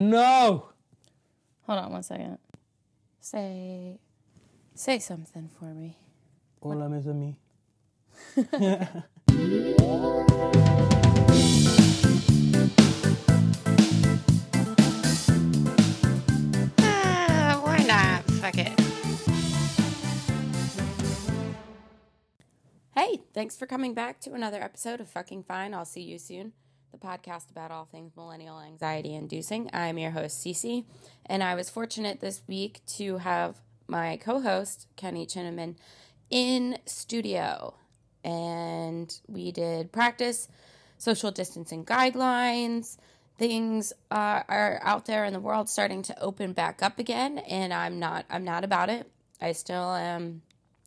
No. Hold on one second. Say, say something for me. Hola, mis ami. Ah, why not? Fuck it. Hey, thanks for coming back to another episode of Fucking Fine. I'll see you soon. The podcast about all things millennial anxiety inducing. I'm your host, Cece, and I was fortunate this week to have my co host, Kenny Chinnaman, in studio. And we did practice social distancing guidelines. Things uh, are out there in the world starting to open back up again, and I'm not. I'm not about it. I still am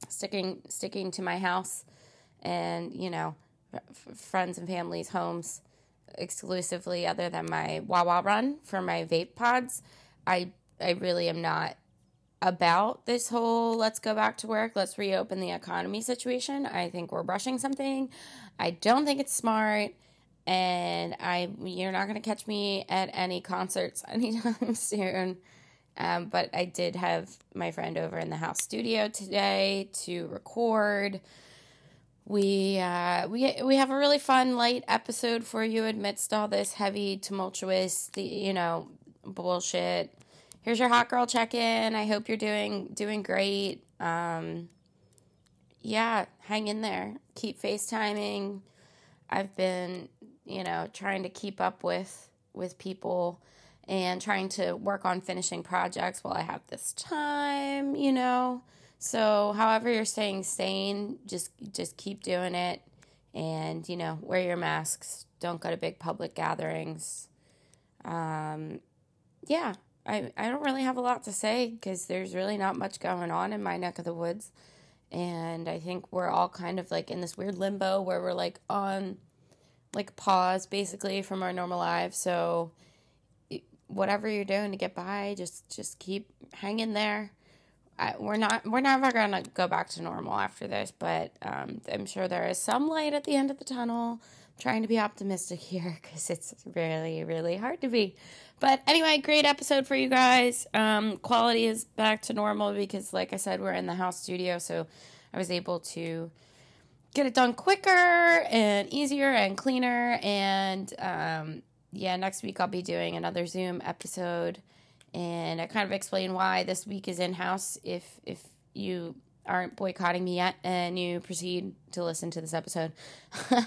sticking sticking to my house, and you know, f- friends and families' homes exclusively, other than my Wawa run for my vape pods. I I really am not about this whole let's go back to work, let's reopen the economy situation. I think we're brushing something. I don't think it's smart. And I you're not gonna catch me at any concerts anytime soon. Um, but I did have my friend over in the house studio today to record. We uh, we we have a really fun light episode for you amidst all this heavy, tumultuous, the you know bullshit here's your hot girl check in. I hope you're doing doing great. Um, yeah, hang in there. Keep FaceTiming. I've been, you know, trying to keep up with with people and trying to work on finishing projects while I have this time, you know. So, however you're staying sane, just just keep doing it and, you know, wear your masks. Don't go to big public gatherings. Um, yeah, I, I don't really have a lot to say because there's really not much going on in my neck of the woods. And I think we're all kind of like in this weird limbo where we're like on like pause basically from our normal lives. So whatever you're doing to get by, just just keep hanging there. I, we're not we're never gonna go back to normal after this, but um, I'm sure there is some light at the end of the tunnel. I'm trying to be optimistic here because it's really really hard to be. But anyway, great episode for you guys. Um, quality is back to normal because, like I said, we're in the house studio, so I was able to get it done quicker and easier and cleaner. And um, yeah, next week I'll be doing another Zoom episode, and I kind of explain why this week is in house. If if you aren't boycotting me yet and you proceed to listen to this episode.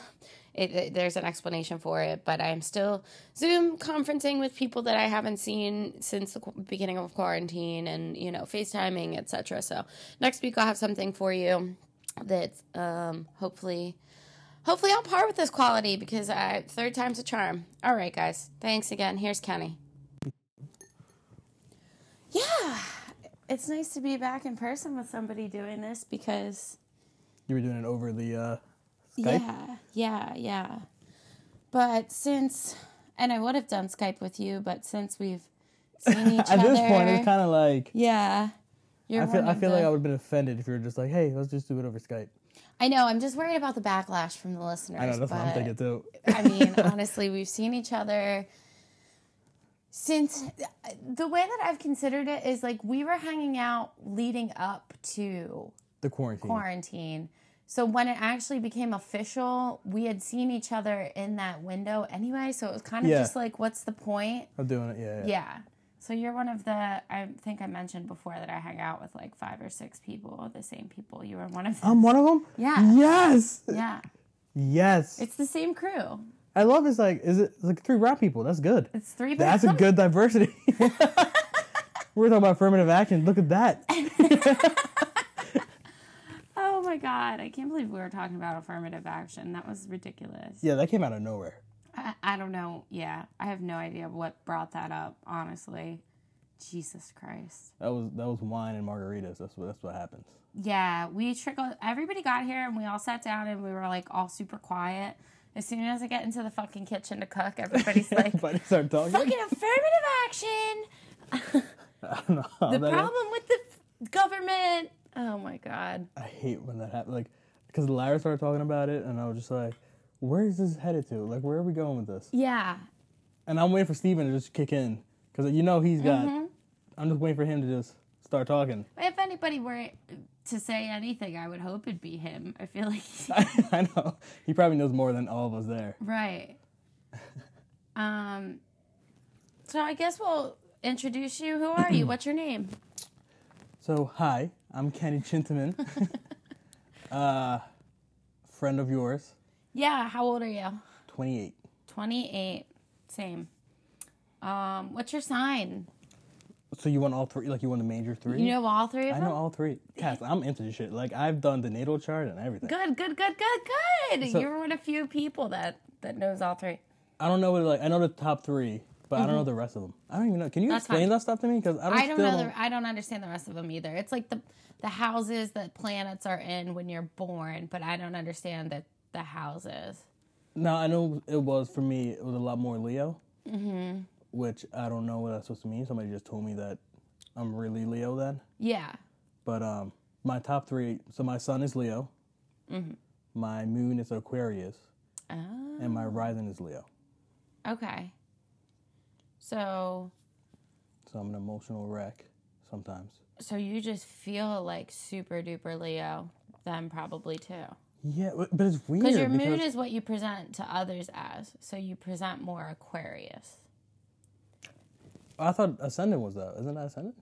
It, it, there's an explanation for it, but I'm still Zoom conferencing with people that I haven't seen since the beginning of quarantine, and you know, FaceTiming, etc. So next week I'll have something for you that's um, hopefully, hopefully on par with this quality because I third time's a charm. All right, guys, thanks again. Here's Kenny. Yeah, it's nice to be back in person with somebody doing this because You were doing it over the uh, Skype. yeah, yeah, yeah. But since, and I would have done Skype with you, but since we've seen each other. At other, this point, it's kind of like yeah. You're I feel. I feel like I would have been offended if you were just like, "Hey, let's just do it over Skype." I know. I'm just worried about the backlash from the listeners. I know that's what I'm thinking too. I mean, honestly, we've seen each other since the way that I've considered it is like we were hanging out leading up to the quarantine. quarantine. So when it actually became official, we had seen each other in that window anyway. So it was kind of Yeah. just like, what's the point? I'm doing it. Yeah. Yeah. Yeah. So you're one of the. I think I mentioned before that I hang out with like five or six people, the same people. You were one of them. I'm one of them. Yeah. Yes. yeah. Yes. It's the same crew. I love. It's like, is it it's like three brown people? That's good. It's three. That's a good diversity. We're talking about affirmative action. Look at that. Oh my god! I can't believe we were talking about affirmative action. That was ridiculous. Yeah, that came out of nowhere. I, I don't know. Yeah, I have no idea what brought that up. Honestly, Jesus Christ. That was that was wine and margaritas. That's what that's what happens. Yeah, we trickled. Everybody got here and we all sat down and we were like all super quiet. As soon as I get into the fucking kitchen to cook, everybody's like, Everybody start talking. "Fucking affirmative action." I don't know. how The that is. problem with the f- government. Oh my god. I hate when that happens. Like, because Larry started talking about it, and I was just like, "Where is this headed to? Like, where are we going with this?" Yeah. And I'm waiting for Steven to just kick in because you know he's got. Mm-hmm. I'm just waiting for him to just start talking. If anybody were to say anything, I would hope it'd be him. I feel like I know he probably knows more than all of us there. right. Um. So I guess we'll introduce you. Who are you? What's your name? So hi, I'm Kenny Chintaman, uh, friend of yours, Yeah. How old are you? 28. Twenty-eight. Same. Um. What's your sign? So you want all three? Like you want the major three? You know all three of I them. know all three. Cass, I'm into this shit. Like I've done the natal chart and everything. Good. Good. Good. Good. Good. So- You're one of a few people that that knows all three. I don't know what like I know the top three, but I don't know the rest of them. I don't even know. Can you Mm-hmm. That's explain fine. that stuff to me? Because I don't. I don't still know. The, I don't understand the rest of them either. It's like the the houses that planets are in when you're born, but I don't understand the the houses. No, I know it was for me. It was a lot more Leo, mm-hmm. Which I don't know what that's supposed to mean. Somebody just told me that I'm really Leo then. Yeah. But um, my top three. So my sun is Leo. Mm-hmm. My moon is Aquarius, Oh. and my rising is Leo. Okay. So So I'm an emotional wreck sometimes. so you just feel like super duper Leo, then probably too. Yeah, but it's weird Because your moon is what you present to others as. So you present more Aquarius. I thought ascendant was that. Isn't that ascendant?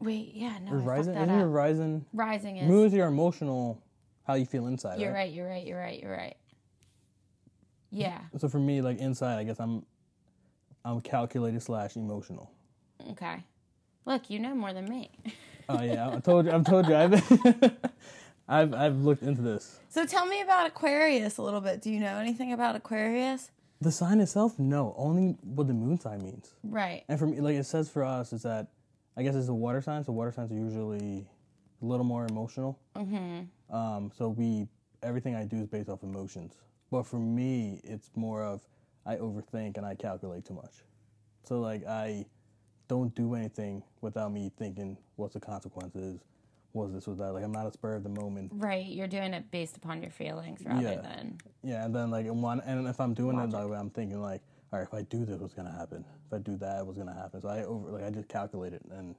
Wait, yeah, no. Or I fucked rising? Isn't your up. rising? Rising is. Moon is your emotional, how you feel inside. You're right? right. You're right. You're right. You're right. Yeah. So for me, like inside, I guess I'm, I'm calculated slash emotional. Okay. Look, you know more than me. Oh yeah, I told you. I've told you. I've, I've I've looked into this. So tell me about Aquarius a little bit. Do you know anything about Aquarius? The sign itself, no. Only what the moon sign means. Right. And for me, like it says for us, is that I guess it's a water sign. So water signs are usually a little more emotional. Mm-hmm. Um, so we everything I do is based off emotions. But for me, it's more of I overthink and I calculate too much. So like I don't do anything without me thinking what's the consequences, was this, was that. Like I'm not a spur of the moment. Right. You're doing it based upon your feelings rather Yeah. than. Yeah, and then like one, and if I'm doing it that way, I'm thinking like, all right, if I do this, what's gonna happen? If I do that, what's gonna happen? So I over like I just calculate it, and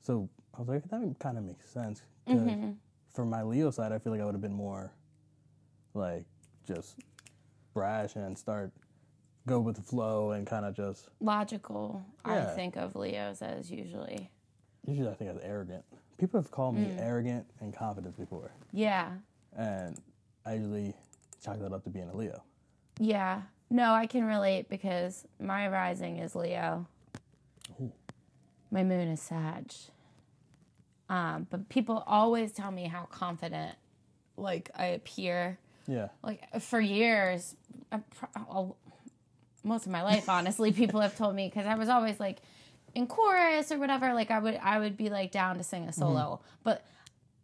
so I was like, that kind of makes sense. Mm-hmm. 'cause For my Leo side, I feel like I would have been more like just brash and start go with the flow and kind of just Logical, I think of Leos as usually. usually I think as arrogant. People have called me arrogant and confident before, Yeah. and I usually chalk that up to being a Leo. Yeah. No, I can relate because my rising is Leo. My moon is Sag. Um, but people always tell me how confident like I appear. Yeah, Like for years, I most of my life, honestly, people have told me because I was always like in chorus or whatever. Like I would, I would be like down to sing a solo, mm-hmm. but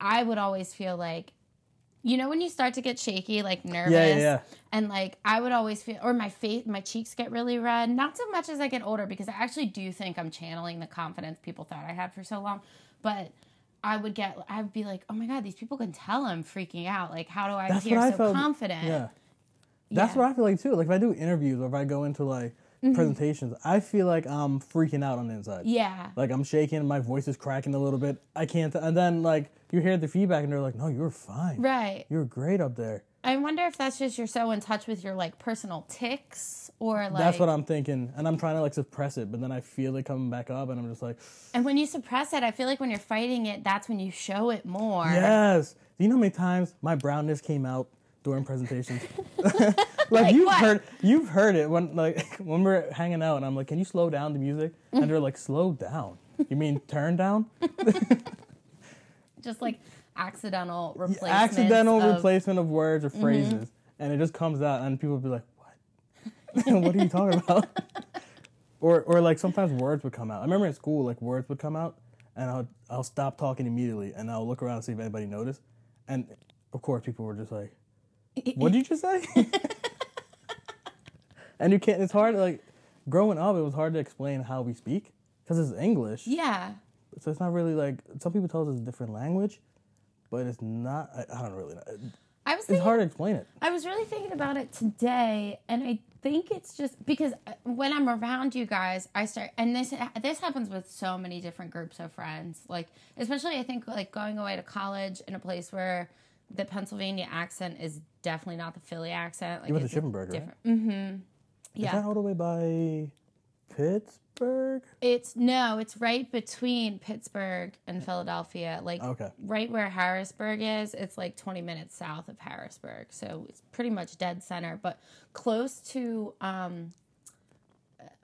I would always feel like, you know, when you start to get shaky, like nervous, yeah, yeah. and like I would always feel, or my face, my cheeks get really red. Not so much as I get older because I actually do think I'm channeling the confidence people thought I had for so long, but. I would get, I would be like, oh my God, these people can tell I'm freaking out. Like, how do I That's appear what I so felt- confident? Yeah. That's Yeah. what I feel like too. Like if I do interviews or if I go into like Mm-hmm. presentations, I feel like I'm freaking out on the inside. Yeah. Like I'm shaking, my voice is cracking a little bit. I can't. and then like you hear the feedback and they're like, "No, you're fine. Right. You're great up there." I wonder if that's just you're so in touch with your like personal ticks or like That's what I'm thinking, and I'm trying to like suppress it, but then I feel it coming back up, and I'm just like, And when you suppress it, I feel like when you're fighting it, that's when you show it more. "Yes." Do you know how many times my brownness came out during presentations? like, you've what? heard, you've heard it when like when we're hanging out, and I'm like, "Can you slow down the music?" And they're like, "Slow down." You mean turn down? Just like accidental replacement. accidental of, replacement of words or mm-hmm. phrases, and it just comes out, and people would be like, "What? what are you talking about?" or, or like sometimes words would come out. I remember in school, like words would come out, and I'll I'll stop talking immediately, and I'll look around and see if anybody noticed, and of course, people were just like, "What did you just say?" and you can't. It's hard. Like growing up, it was hard to explain how we speak because it's English. Yeah. So it's not really like some people tell us it's a different language, but it's not. I, I don't really know. I was It's hard to explain it. I was really thinking about it today, and I think it's just because uh, when I'm around you guys, I start, and this this happens with so many different groups of friends. Like, especially I think like going away to college in a place where the Pennsylvania accent is definitely not the Philly accent. Like, You went to Shippensburg, right? different. Mm-hmm. Is Yeah, that all the way by Pittsburgh? it's no, it's right between Pittsburgh and Philadelphia. Like, Okay. right where Harrisburg is, it's like 20 minutes south of Harrisburg. So it's pretty much dead center, but close to um,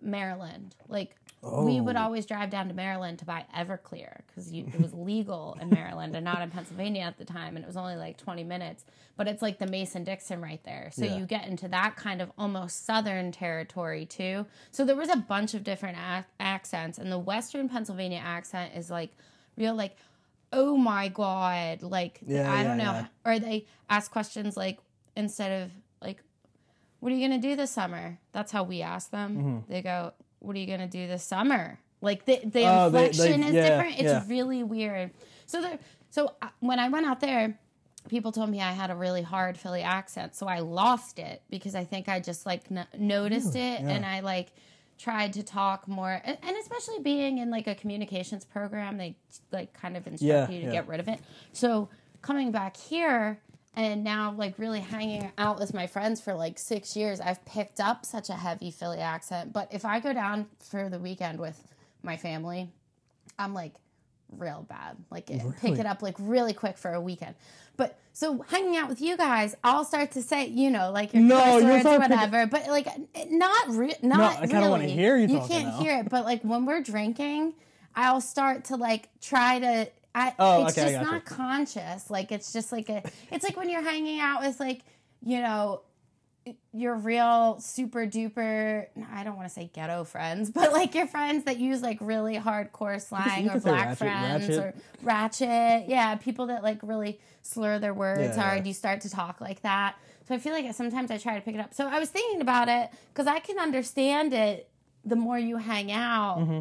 Maryland. Like we would Oh. always drive down to Maryland to buy Everclear because it was legal in Maryland and not in Pennsylvania at the time, and it was only like 20 minutes. But it's like the Mason Dixon right there, so Yeah. you get into that kind of almost southern territory too. So there was a bunch of different ac- accents, and the Western Pennsylvania accent is like real like oh my god like Yeah, i don't know yeah. or they ask questions like instead of like what are you gonna do this summer that's how we ask them Mm-hmm. they go what are you gonna do this summer? Like the, the Oh, inflection they- is yeah, different. It's yeah. really weird. So there so uh, when i went out there people told me i had a really hard philly accent so i lost it because i think i just like n- noticed it Yeah. and i like tried to talk more and and especially being in like a communications program they like kind of instruct you to get rid of it. So coming back here and now like really hanging out with my friends for like six years i've picked up such a heavy philly accent. But if i go down for the weekend with my family i'm like real bad. Like it pick it up like really quick for a weekend. But so hanging out with you guys i'll start to say you know like your No, words picking- whatever. But like not re- not I kinda wanna really. hear you you can't now. hear it. But like when we're drinking i'll start to like try to I, Oh, it's okay, just not conscious. Like it's just like a. It's like when you're hanging out with like you know your real super duper. I don't want to say ghetto friends, but like your friends that use like really hardcore slang or black ratchet- friends ratchet. or ratchet. Yeah, people that like really slur their words Yeah, hard. You start to talk like that. So I feel like sometimes I try to pick it up. So I was thinking about it because I can understand it the more you hang out Mm-hmm.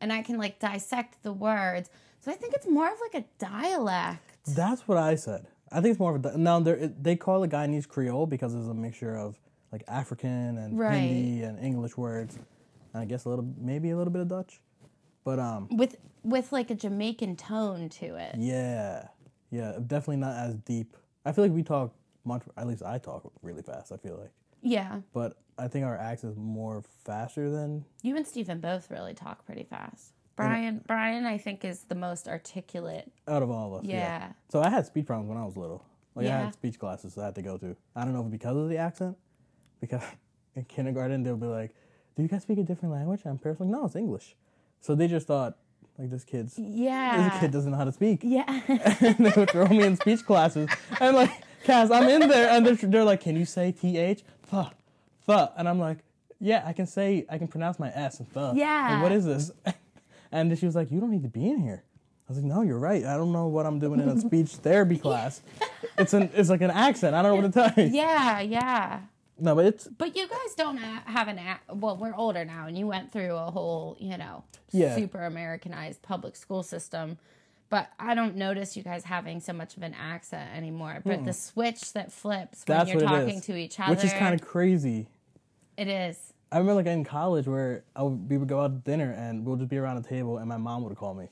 and I can like dissect the words. So I think it's more of like a dialect. That's what I said. I think it's more of a now. They they call it Guyanese Creole because it's a mixture of like African and Right. Hindi and English words, and I guess a little maybe a little bit of Dutch, but um with with like a Jamaican tone to it. yeah yeah definitely not as deep. I feel like we talk much. At least I talk really fast. I feel like, Yeah. but I think our accent is more faster than You and Stephen both really talk pretty fast. Brian Brian I think is the most articulate. out of all of us. Yeah. So I had speech problems when I was little. Like I had speech classes I had to go to. I don't know if because of the accent, because in kindergarten they'll be like, "Do you guys speak a different language?" And parents were like, "No, it's English." So they just thought like this kid's Yeah. this kid doesn't know how to speak. Yeah. and they would throw me in speech classes. And like, Cass, I'm in there, and they're, they're like, "Can you say th, th, th?" And I'm like, "Yeah, I can say, I can pronounce my s and th." Yeah. Like, what is this? And she was like, "You don't need to be in here." I was like, "No, you're right. I don't know what I'm doing in a speech therapy class. It's an, it's like an accent. I don't know what to tell you." yeah, yeah. No, but it's But you guys don't have an well, we're older now and you went through a whole, you know, Yeah. super Americanized public school system. But I don't notice you guys having so much of an accent anymore. But hmm. the switch that flips when that's you're talking to each other, which is kind of crazy. it is. I remember like in college where I would, we would go out to dinner and we'll just be around a table and my mom would call me.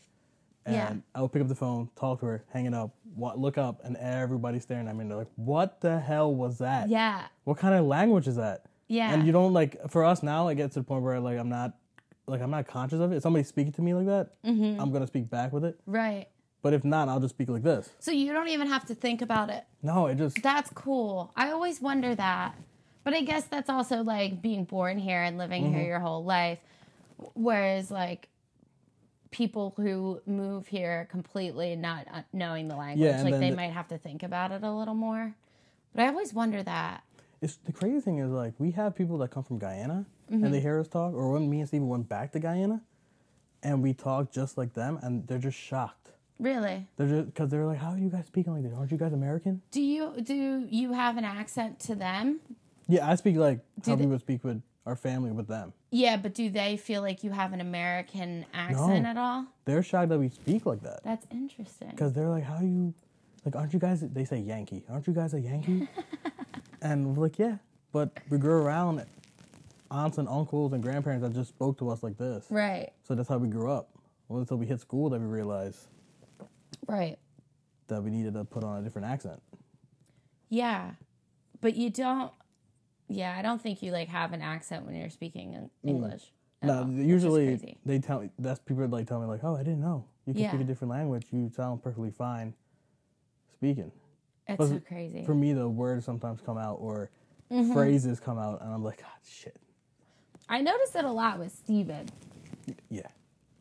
And Yeah. I would pick up the phone, talk to her, hang it up, wa- look up, and everybody's staring at me and they're like, what the hell was that? Yeah, What kind of language is that? yeah. And you don't like, for us now, it gets to the point where like I'm not, like I'm not conscious of it. If somebody's speaking to me like that, Mm-hmm. I'm going to speak back with it. right. But if not, I'll just speak like this. So you don't even have to think about it. No, it just, That's cool. I always wonder that. But I guess that's also like being born here and living Mm-hmm. here your whole life. Whereas like people who move here completely not uh, knowing the language, Yeah, like they the- might have to think about it a little more. But I always wonder that. it's the crazy thing is like we have people that come from Guyana Mm-hmm. and they hear us talk, or when me and Steven went back to Guyana, and we talk just like them, and they're just shocked. Really? They're just because they're like, "How are you guys speaking like this? Aren't you guys American?" Do you do you have an accent to them? Yeah, I speak like how they- we would speak with our family with them. Yeah, but do they feel like you have an American accent No. at all? They're shocked that we speak like that That's interesting. because they're like, "How do you?" like, aren't you guys? They say Yankee. Aren't you guys a Yankee? and we're like, yeah. But we grew around aunts and uncles and grandparents that just spoke to us like this. Right. So that's how we grew up. Well, until we hit school that we realized Right. that we needed to put on a different accent. Yeah. But you don't yeah, I don't think you like have an accent when you're speaking in mm. English. at No, all, usually they tell me that's people like tell me like, oh, I didn't know you can Yeah. speak a different language. You sound perfectly fine speaking. it's so crazy. For me, the words sometimes come out or Mm-hmm. phrases come out, and I'm like, God, shit. I notice it a lot with Steven. Yeah,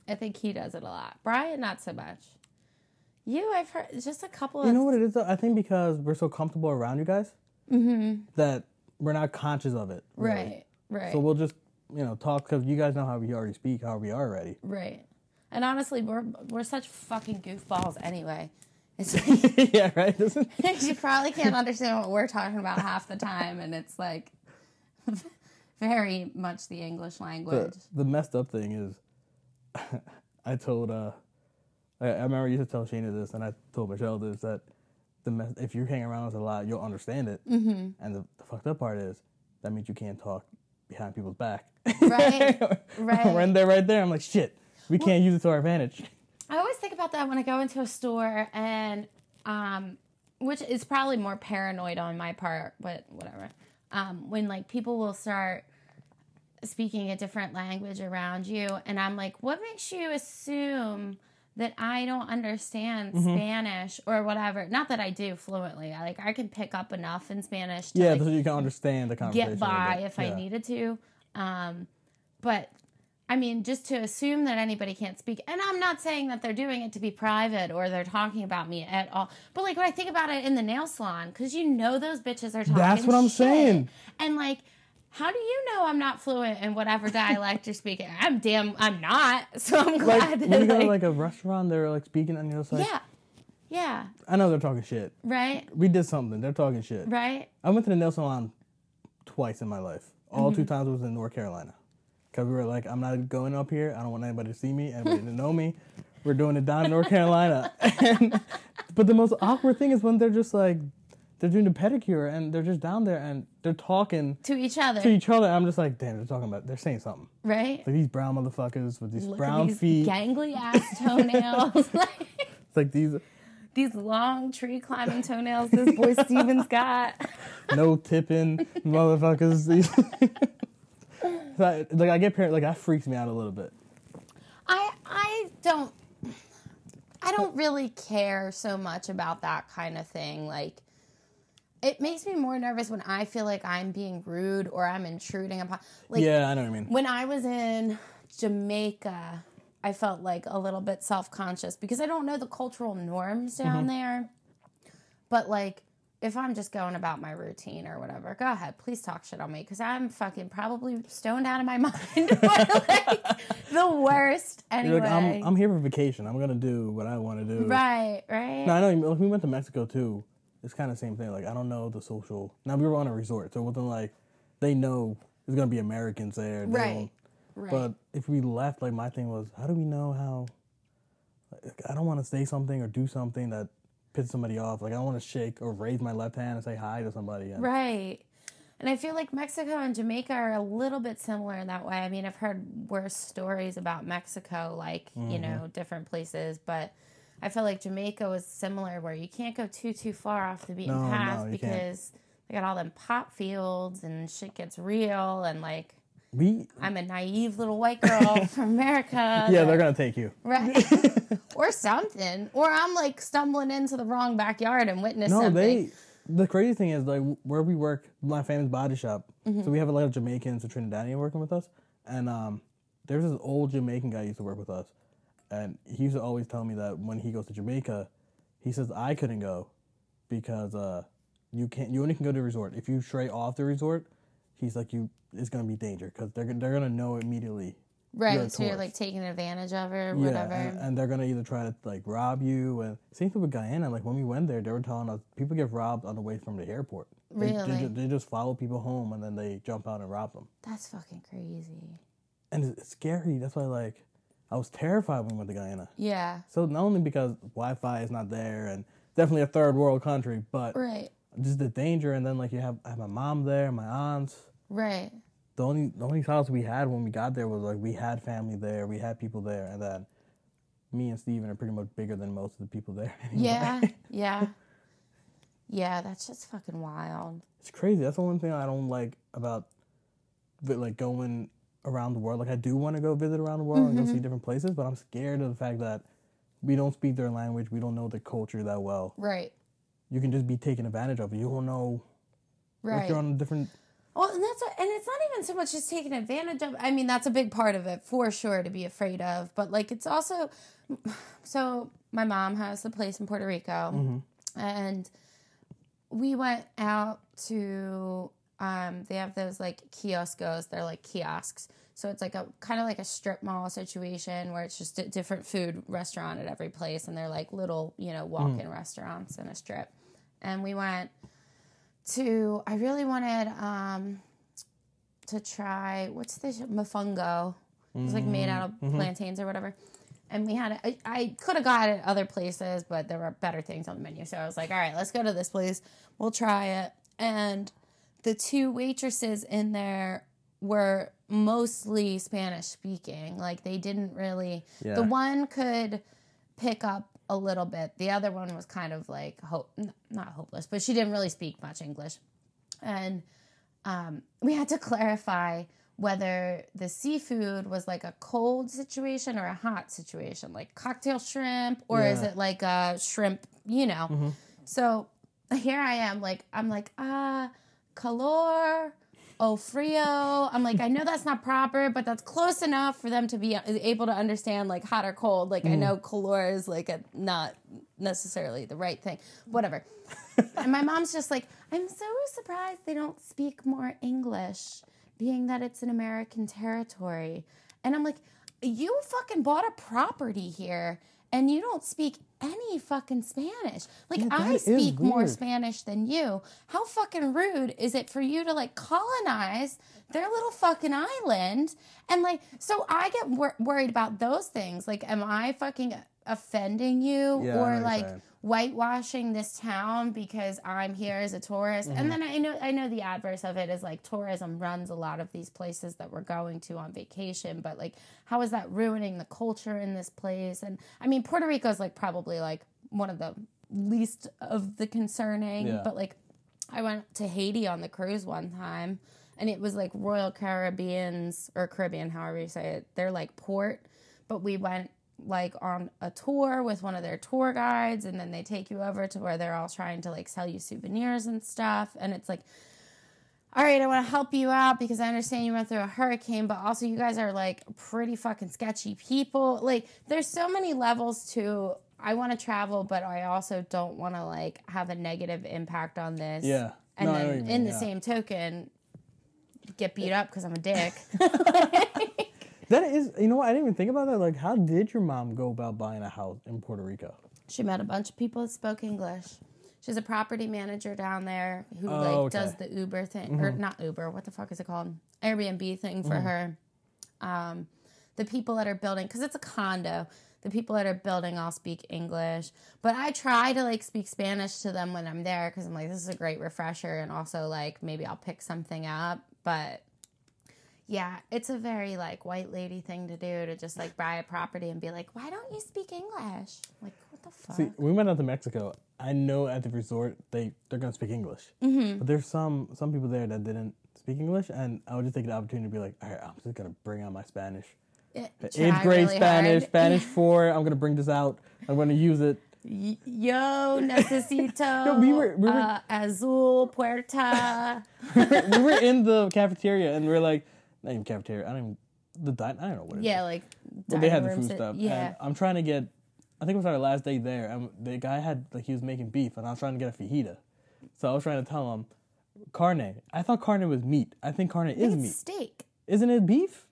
I think he does it a lot. Brian, not so much. You, I've heard just a couple of you know what it is? Though? I think because we're so comfortable around you guys mm-hmm. that we're not conscious of it. really. Right, right, So we'll just you know talk because you guys know how we already speak, how we are already. right. And honestly, we're we're such fucking goofballs anyway. It's like, yeah, right. You probably can't understand what we're talking about half the time, and it's like very much the English language. the, the messed up thing is I told uh I, I remember I used to tell Shana this and I told Michelle this that the if you hang around us a lot you'll understand it mm-hmm. and the, the fucked up part is that means you can't talk behind people's back Right, right. when they're right there I'm like shit we can't use it to our advantage I always think about that when I go into a store and um which is probably more paranoid on my part, but whatever. Um when like people will start speaking a different language around you and I'm like, what makes you assume that I don't understand Mm-hmm. Spanish or whatever? Not that I do fluently. I like I can pick up enough in Spanish to yeah like, so you can understand the conversation get by if I needed to. Um, but I mean, just to assume that anybody can't speak, and I'm not saying that they're doing it to be private or they're talking about me at all. But like when I think about it in the nail salon, because you know those bitches are talking. That's what I'm shit. saying. And like, how do you know I'm not fluent in whatever dialect you're speaking? I'm damn, I'm not. So I'm glad like that when you go to like, like a restaurant they're like speaking and you're just like yeah, yeah, I know they're talking shit right, we did something they're talking shit right, I went to the nail salon twice in my life. All Mm-hmm. two times was in North Carolina. Because we were like, I'm not going up here. I don't want anybody to see me, anybody to know me. We're doing it down in North Carolina. And, but the most awkward thing is when they're just like, they're doing the pedicure and they're just down there and they're talking to each other, to each other. I'm just like, damn, they're talking about, they're saying something. right. Like these brown motherfuckers with these Look brown these feet. gangly ass toenails. It's like these these long tree climbing toenails this boy Steven's got. no tipping motherfuckers. These- like I get parent like that freaks me out a little bit. I I don't I don't really care so much about that kind of thing. Like it makes me more nervous when I feel like I'm being rude or I'm intruding upon like yeah, I know what I mean. when I was in Jamaica, I felt like a little bit self conscious because I don't know the cultural norms down mm-hmm. there. But like, if I'm just going about my routine or whatever, go ahead, please talk shit on me because I'm fucking probably stoned out of my mind. Like, the worst anyway. Like, I'm, I'm here for vacation. I'm gonna do what I want to do. right, right. No, I know. We went to Mexico too. It's kind of the same thing. Like I don't know the social. Now we were on a resort, so it wasn't like they know there's gonna be Americans there. Right. right. But if we left, like my thing was, how do we know how? Like, I don't want to say something or do something that pisses somebody off. Like I don't want to shake or raise my left hand and say hi to somebody. And, Right. And I feel like Mexico and Jamaica are a little bit similar in that way. I mean, I've heard worse stories about Mexico, like, you Mm-hmm. know, different places, but I feel like Jamaica was similar where you can't go too, too far off the beaten No, path no, you can't. because they got all them pop fields and shit gets real. And like, We I'm a naive little white girl from America. yeah, that- they're gonna take you. Right. or something. Or I'm like stumbling into the wrong backyard and witness No, something. they. The crazy thing is like where we work, my family's body shop. Mm-hmm. So we have a lot of Jamaicans and Trinidadian working with us, and um, there's this old Jamaican guy who used to work with us, and he used to always tell me that when he goes to Jamaica, he says I couldn't go because uh, you can't. You only can go to the resort if you stray off the resort. He's like you. It's gonna be danger because they're they're gonna know immediately. right. you're so you're like taking advantage of her or Yeah, whatever. and, and they're gonna either try to like rob you. And same thing with Guyana. Like when we went there, they were telling us people get robbed on the way from the airport. They, they, Really? ju- they just follow people home and then they jump out and rob them. That's fucking crazy. And it's, it's scary. That's why like I was terrified when we went to Guyana. Yeah. So not only because Wi-Fi is not there and definitely a third world country, but Right. just the danger. And then like you have I have my mom there, my aunts. Right. The only the only solace we had when we got there was like we had family there, we had people there, and then me and Steven are pretty much bigger than most of the people there. anyway. Yeah. Yeah. Yeah, that's just fucking wild. it's crazy. That's the one thing I don't like about like going around the world. Like I do want to go visit around the world and go see mm-hmm. different places, but I'm scared of the fact that we don't speak their language, we don't know their culture that well. Right. You can just be taken advantage of. You don't know like Right. you're on a different. Well, and that's what, and it's not even so much just taking advantage of. I mean, that's a big part of it for sure to be afraid of. But like, it's also so my mom has the place in Puerto Rico, mm-hmm. and we went out to. Um, they have those like kioscos. They're like kiosks. So it's like a kind of like a strip mall situation where it's just a different food restaurant at every place, and they're like little, you know, walk-in restaurants in a strip. And we went to I really wanted um to try what's this mofongo. It's like made out of plantains or whatever. And we had I, I could have got it other places, but there were better things on the menu. So I was like, all right, let's go to this place. We'll try it. And the two waitresses in there were mostly Spanish speaking. Like they didn't really Yeah. the one could pick up a little bit. The other one was kind of like hope not hopeless, but she didn't really speak much English. And um, we had to clarify whether the seafood was like a cold situation or a hot situation, like cocktail shrimp, or is it like a shrimp, you know? So here I am, like, I'm like, ah, calor, oh, frio. I'm like, I know that's not proper, but that's close enough for them to be able to understand like hot or cold. Like, I mm. know calor is like a not necessarily the right thing, whatever. and my mom's just like, I'm so surprised they don't speak more English, being that it's an American territory. And I'm like, you fucking bought a property here and you don't speak any fucking Spanish. Like, Yeah, I speak more. Spanish than you. How fucking rude is it for you to like colonize their little fucking island? And like, so I get wor- worried about those things. Like, am I fucking offending you Yeah, I know what or like saying. whitewashing this town because I'm here as a tourist. Mm-hmm. And then I know I know the adverse of it is like tourism runs a lot of these places that we're going to on vacation, but like how is that ruining the culture in this place? And I mean Puerto Rico is like probably like one of the least of the concerning, Yeah. but like I went to Haiti on the cruise one time and it was like Royal Caribbean's or Caribbean, however you say it. They're like port, but we went like on a tour with one of their tour guides and then they take you over to where they're all trying to like sell you souvenirs and stuff and it's like all right, I want to help you out because I understand you went through a hurricane, but also you guys are like pretty fucking sketchy people. Like, there's so many levels to I want to travel, but I also don't want to like have a negative impact on this. Yeah. And No, I know what then you mean, in the yeah. same token, get beat up because I'm a dick. That is, you know what? I didn't even think about that. Like, how did your mom go about buying a house in Puerto Rico? she met a bunch of people that spoke English. She's a property manager down there who Oh, like okay. does the Uber thing or not Uber. What the fuck is it called? Airbnb thing for her. Um, the people that are building because it's a condo. The people that are building all speak English, but I try to like speak Spanish to them when I'm there because I'm like, this is a great refresher, and also like maybe I'll pick something up. But yeah, it's a very like white lady thing to do to just like buy a property and be like, why don't you speak English? Like, what the fuck? See, we went out to Mexico. I know at the resort they they're gonna speak English, mm-hmm. but there's some some people there that didn't speak English, and I would just take the opportunity to be like, all right, I'm just gonna bring out my Spanish, It- eighth grade really Spanish, hard. Spanish four. I'm gonna bring this out. I'm gonna use it. Y- Yo, necesito No, we were- we were- uh, azul puerta. we were in the cafeteria, and we are like, not even cafeteria. I don't even the dine. I don't know what it is. yeah, like Well, they had the food stuff. Yeah, And I'm trying to get. I think it was our last day there, and the guy had like he was making beef, and I was trying to get a fajita. So I was trying to tell him, carne. I thought carne was meat. I think carne I is think meat. steak. Isn't it beef?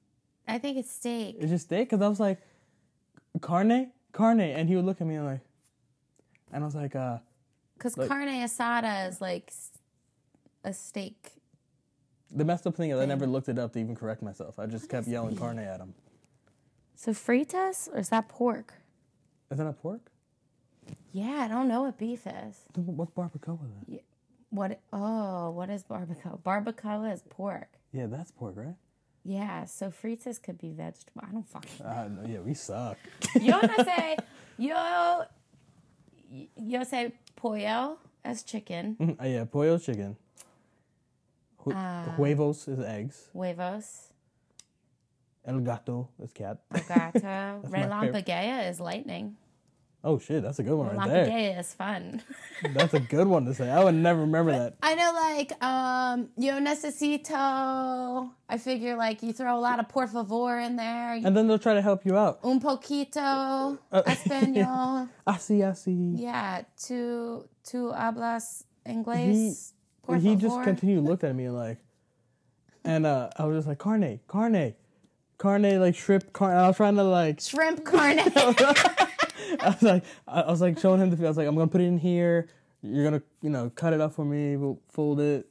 I think it's steak. It's just steak. Because I was like, carne, carne, and he would look at me and like, and I was like, uh, Because like- carne asada is like a steak. The messed up thing is I never looked it up to even correct myself. I just kept yelling carne at him. So fritas or is that pork? Isn't that pork? Yeah, I don't know what beef is. What's barbacoa then? What? Oh, what is barbacoa? Barbacoa is pork. Yeah, that's pork, right? Yeah, so fritas could be vegetable. I don't fucking. Uh, no, yeah, we suck. Yo no sé. Yo. Yo sé pollo as chicken. uh, yeah, pollo chicken. Hu- Uh, huevos is eggs. Huevos. El gato is cat. El Gato. Relampaguea is lightning. Oh shit, that's a good one right there. Relampaguea is fun. That's a good one to say. I would never remember that. I know, like, um, yo necesito. I figure, like, you throw a lot of por favor in there. And then they'll try to help you out. Un poquito Uh, español. Así, así. yeah, tu, tu hablas inglés. Por he just continued looked at me like, and uh, I was just like, carne, carne, carne, like shrimp, carne. I was trying to like, Shrimp carne. I was like, I was like showing him the. I was like, I'm gonna put it in here. You're gonna, you know, cut it up for me. We'll fold it,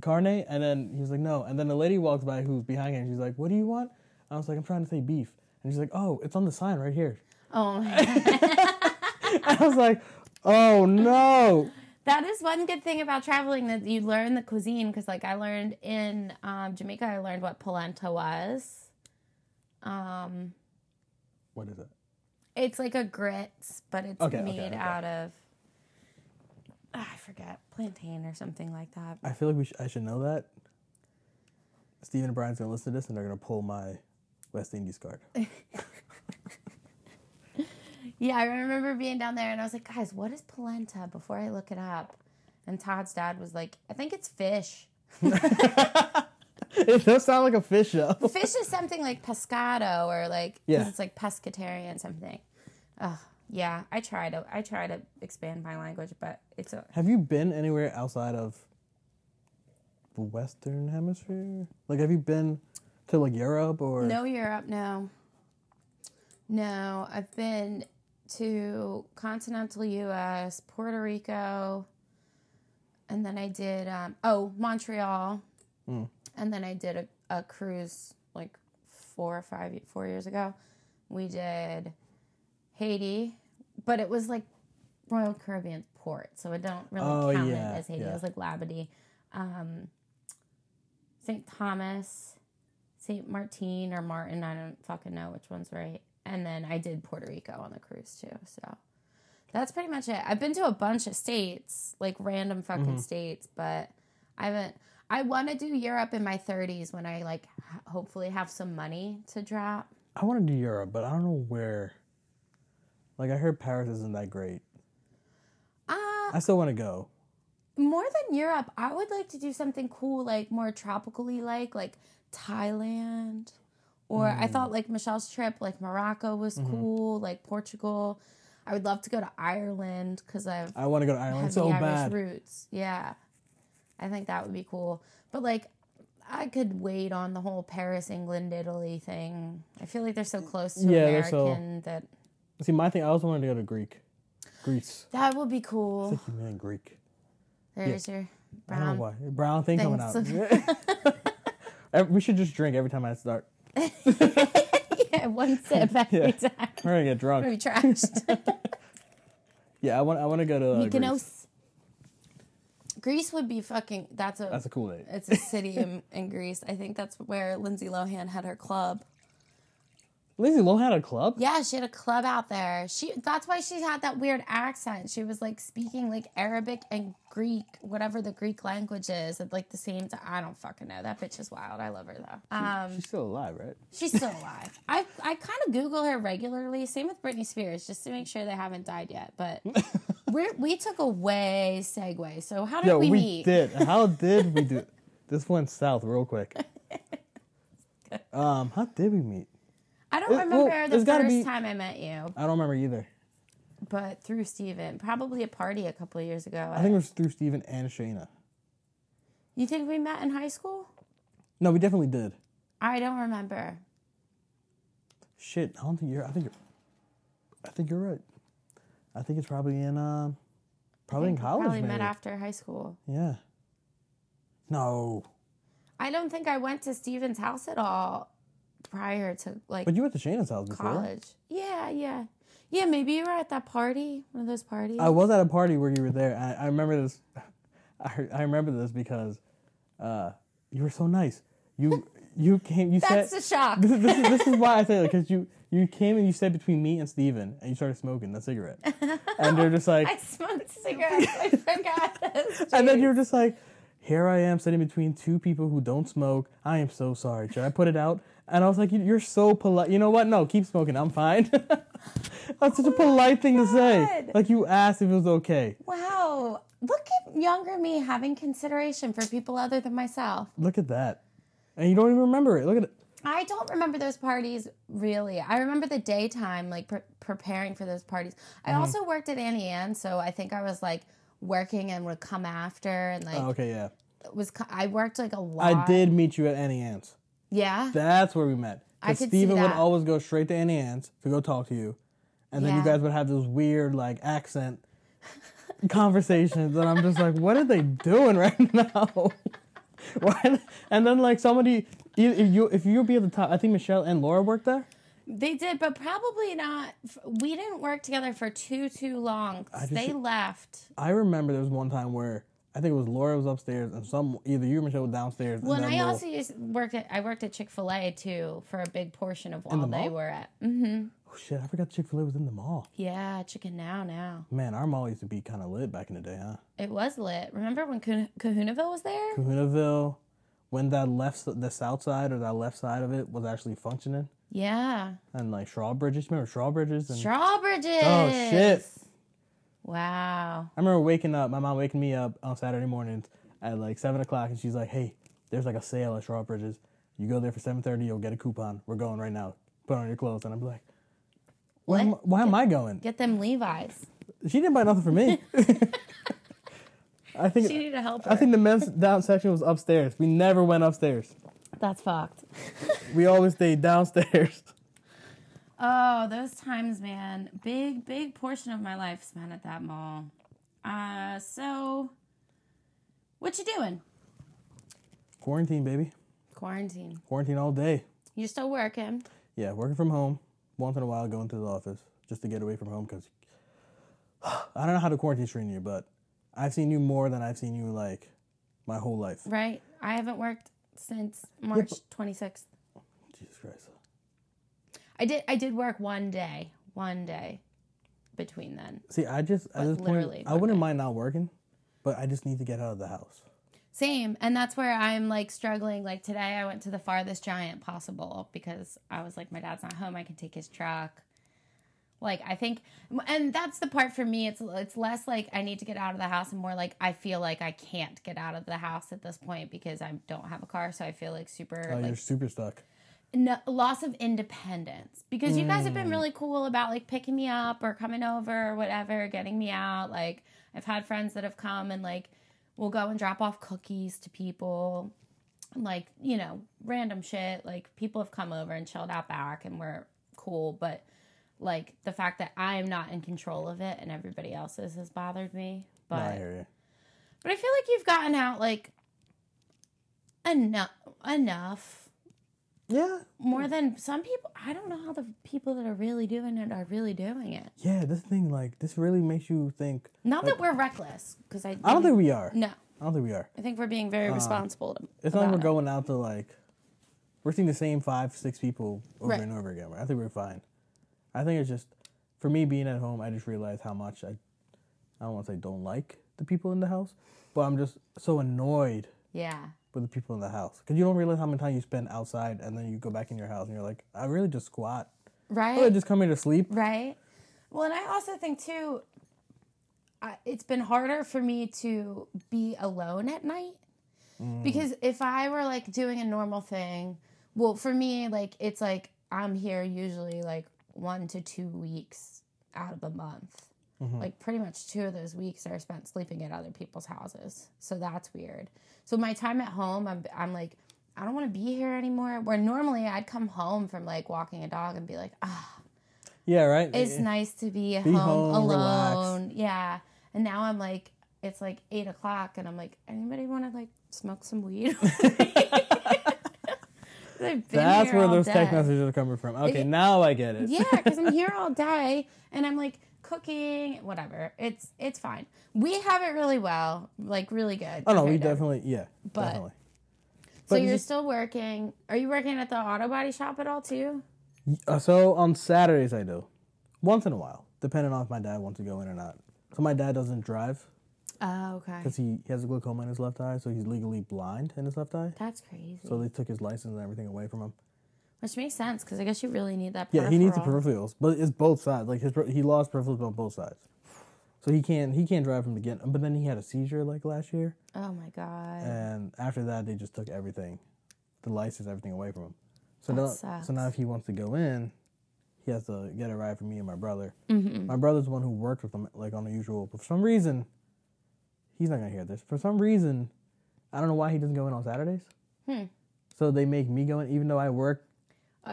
carne. And then he was like, no. And then the lady walks by who's behind him. She's like, what do you want? I was like, I'm trying to say beef. And she's like, oh, it's on the sign right here. oh. I was like, oh no. That is one good thing about traveling that you learn the cuisine because, like, I learned in um, Jamaica, I learned what polenta was. Um, What is it? it's like a grits, but it's Okay, okay, made okay. out of ah, I forget plantain or something like that. I feel like we sh- I should know that. stephen and Brian's gonna listen to this and they're gonna pull my West Indies card. Yeah, I remember being down there and I was like, guys, what is polenta? Before I look it up, and Todd's dad was like, I think it's fish. it does sound like a fish though. fish is something like pescado or like Yeah. it's like pescatarian something. Ugh, yeah, I try to I try to expand my language, but it's a Have you been anywhere outside of the Western Hemisphere? Like, have you been to like Europe or? no Europe. No, no. I've been to continental U.S., Puerto Rico, and then I did um, oh Montreal, Mm. and then I did a, a cruise like four or five four years ago. We did Haiti, but it was like Royal Caribbean port, so it don't really Oh, count yeah, it as Haiti. yeah. It was like Labadee, um, St. Thomas, St. Martin or Martin. I don't fucking know which one's right. And then I did Puerto Rico on the cruise too. So that's pretty much it. I've been to a bunch of states, like random fucking Mm-hmm. states, but I haven't. I want to do Europe in my 30s when I like hopefully have some money to drop. I want to do Europe, but I don't know where. Like, I heard Paris isn't that great. Uh, I still want to go. more than Europe, I would like to do something cool, like more tropically, like like Thailand, or I Mm. thought like Michelle's trip, like Morocco was Mm-hmm. cool, like Portugal. I would love to go to Ireland because I've I want to go to Ireland so the Irish bad. roots. Yeah, I think that would be cool. But like, I could wait on the whole Paris, England, Italy thing. I feel like they're so close to Yeah, they're so- American that See, my thing, I also wanted to go to Greek. Greece. that would be cool. You, man, Greek. There's your I don't know brown. why. Brown thing coming out. We should just drink every time I start. yeah, one sip every Yeah. time. We're gonna get drunk. Maybe trashed. Yeah, I want. I want to go to uh, Greece. Mykonos. Greece would be fucking. That's a. That's a cool date. it's a city in, in Greece. I think that's where Lindsay Lohan had her club. Lindsay Lohan had a club. Yeah, she had a club out there. She that's why she had that weird accent. She was like speaking like Arabic and Greek, whatever the Greek language is, at like the same time. I don't fucking know. That bitch is wild. I love her though. Um, She's still alive, right? she's still alive. I I kind of Google her regularly. Same with Britney Spears, just to make sure they haven't died yet. But we we took a way segue. So how did Yo, we, we, meet? did. How did we do? This went south real quick. Um, how did we meet? I don't It- remember well, the first be- time I met you, I don't remember either. but through Steven. Probably a party a couple of years ago. I think it was through Steven and Shayna. you think we met in high school? No, we definitely did. I don't remember. Shit, I don't think you're. I think you're. I think you're right. I think it's probably in um, probably in college. Probably maybe. met after high school. Yeah. No, I don't think I went to Steven's house at all prior to like but you went to Shannon's house before. college. Yeah, yeah. Yeah, maybe you were at that party, one of those parties. I was at a party where you were there. I, I remember this. I, I remember this because uh, you were so nice. You you came. You That's said a shock. this, is, this, is, this is why I say it because you you came and you said between me and Steven and you started smoking a cigarette, and they're just like, I smoked cigarettes. I forgot this. and then you're just like, here I am sitting between two people who don't smoke. I am so sorry. Should I put it out? And I was like, "You- you're so polite. You know what? No, keep smoking. I'm fine. That's such a polite thing to say. Oh Like you asked if it was okay. Wow. Look at younger me having consideration for people other than myself. Look at that. And you don't even remember it. Look at it. I don't remember those parties really. I remember the daytime, like pre- preparing for those parties. I Mm-hmm. also worked at Auntie Anne, so I think I was like working and would come after and like Oh, okay, yeah. was I worked like a lot. I did meet you at Auntie Anne's. Yeah. That's where we met. I could see Steven would always go straight to Auntie Anne's to go talk to you. And then you Yeah. guys would have those weird, like, accent conversations. And I'm just like, what are they doing right now? Why? And then, like, somebody, if you if you'll be at the top, I think Michelle and Laura worked there. They did, but probably not. f- We didn't work together for too too long. just- They left. I remember there was one time where I think it was Laura was upstairs and some either you or Michelle was downstairs. Well, and and I Laura- also used, worked at I worked at Chick Fil A too for a big portion of the while they were at. hmm oh shit, I forgot Chick Fil A was in the mall. Yeah, Chicken Now now. Man, our mall used to be kind of lit back in the day, huh? It was lit. Remember when Kahuna- Kahunaville was there? Kahunaville, when that left, the south side or that left side of it was actually functioning, Yeah, and like Strawbridges, remember Strawbridges? And Strawbridges. oh shit! Wow. I remember waking up, my mom waking me up on Saturday mornings at like seven o'clock, and she's like, "Hey, there's like a sale at Strawbridges. You go there for seven thirty, you'll get a coupon. We're going right now. Put on your clothes." And I'm like, "Why? Am, What? why am I going?" Get them Levi's. She didn't buy nothing for me. I think She needed a helper. I think the men's down section was upstairs. We never went upstairs. that's fucked. We always stayed downstairs. Oh, those times, man. Big, big portion of my life spent at that mall. Uh, so, what you doing? Quarantine, baby. Quarantine. Quarantine all day. You still working? Yeah, working from home. Once in a while, going to the office just to get away from home because I don't know how to quarantine train you, but I've seen you more than I've seen you like my whole life. Right. I haven't worked since March twenty sixth. Jesus Christ. I did. I did work one day. One day. Between then. See, I just at this point, literally I wouldn't day. mind not working, but I just need to get out of the house. Same. And that's where I'm like struggling. Like today, I went to the farthest giant possible because I was like, my dad's not home. I can take his truck. Like I think, and that's the part for me. It's it's less like I need to get out of the house and more like I feel like I can't get out of the house at this point because I don't have a car. So I feel like super Oh, like you're super stuck. No, loss of independence because you guys have been mm. really cool about like picking me up or coming over or whatever, getting me out. Like I've had friends that have come and like we'll go and drop off cookies to people, like you know random shit. Like people have come over and chilled out back and we're cool, but like the fact that I'm not in control of it and everybody else's has bothered me. No, But I hear you. but I feel like you've gotten out like enough enough Yeah, more than some people. I don't know how the people that are really doing it are really doing it. yeah. This thing, like, this really makes you think. Not that we're reckless, because I. I don't think we are. No, I don't think we are. I think we're being very uh, responsible. to- It's not like we're it. going out to like we're seeing the same five, six people over Right. and over again. Right? I think we're fine. I think it's just for me being at home. I just realized how much I I don't want to say don't like the people in the house, but I'm just so annoyed Yeah, with the people in the house because you don't realize how much time you spend outside and then you go back in your house and you're like, I really just squat. I right, really just come here to sleep. right. Well, and I also think too, I, it's been harder for me to be alone at night mm. because if I were like doing a normal thing, well, for me, like it's like I'm here usually like one to two weeks out of a month. Like pretty much two of those weeks are spent sleeping at other people's houses. So that's weird. So my time at home, I'm I'm like, I don't want to be here anymore. Where normally I'd come home from like walking a dog and be like, ah, Yeah, right. it's nice to be, Be home, home, alone. Yeah. And now I'm like, it's like eight o'clock, and I'm like, anybody want to like smoke some weed? That's where those day. text messages are coming from. Okay, It- now I get it. Yeah, because I'm here all day and I'm like cooking, whatever. It's it's fine. We have it really well, like really good. Oh no, we definitely yeah, But- definitely. So you're just- still working? Are you working at the auto body shop at all too? Uh, so on Saturdays I do, once in a while, depending on if my dad wants to go in or not. So my dad doesn't drive Oh, okay. because he, he has a glaucoma in his left eye, so he's legally blind in his left eye. That's crazy. So they took his license and everything away from him. Which makes sense because I guess you really need that. Peripheral. Yeah, he needs the peripherals, but it's both sides. Like his he lost peripherals on both sides, so he can't he can't drive from again. But then he had a seizure like last year, Oh my god. and after that they just took everything, the license, everything away from him. So That now, sucks. so now if he wants to go in, he has to get a ride from me and my brother. mm-hmm. My brother's the one who worked with him like on the usual, but for some reason, he's not gonna hear this. For some reason, I don't know why he doesn't go in on Saturdays. Hmm. So they make me go in, even though I work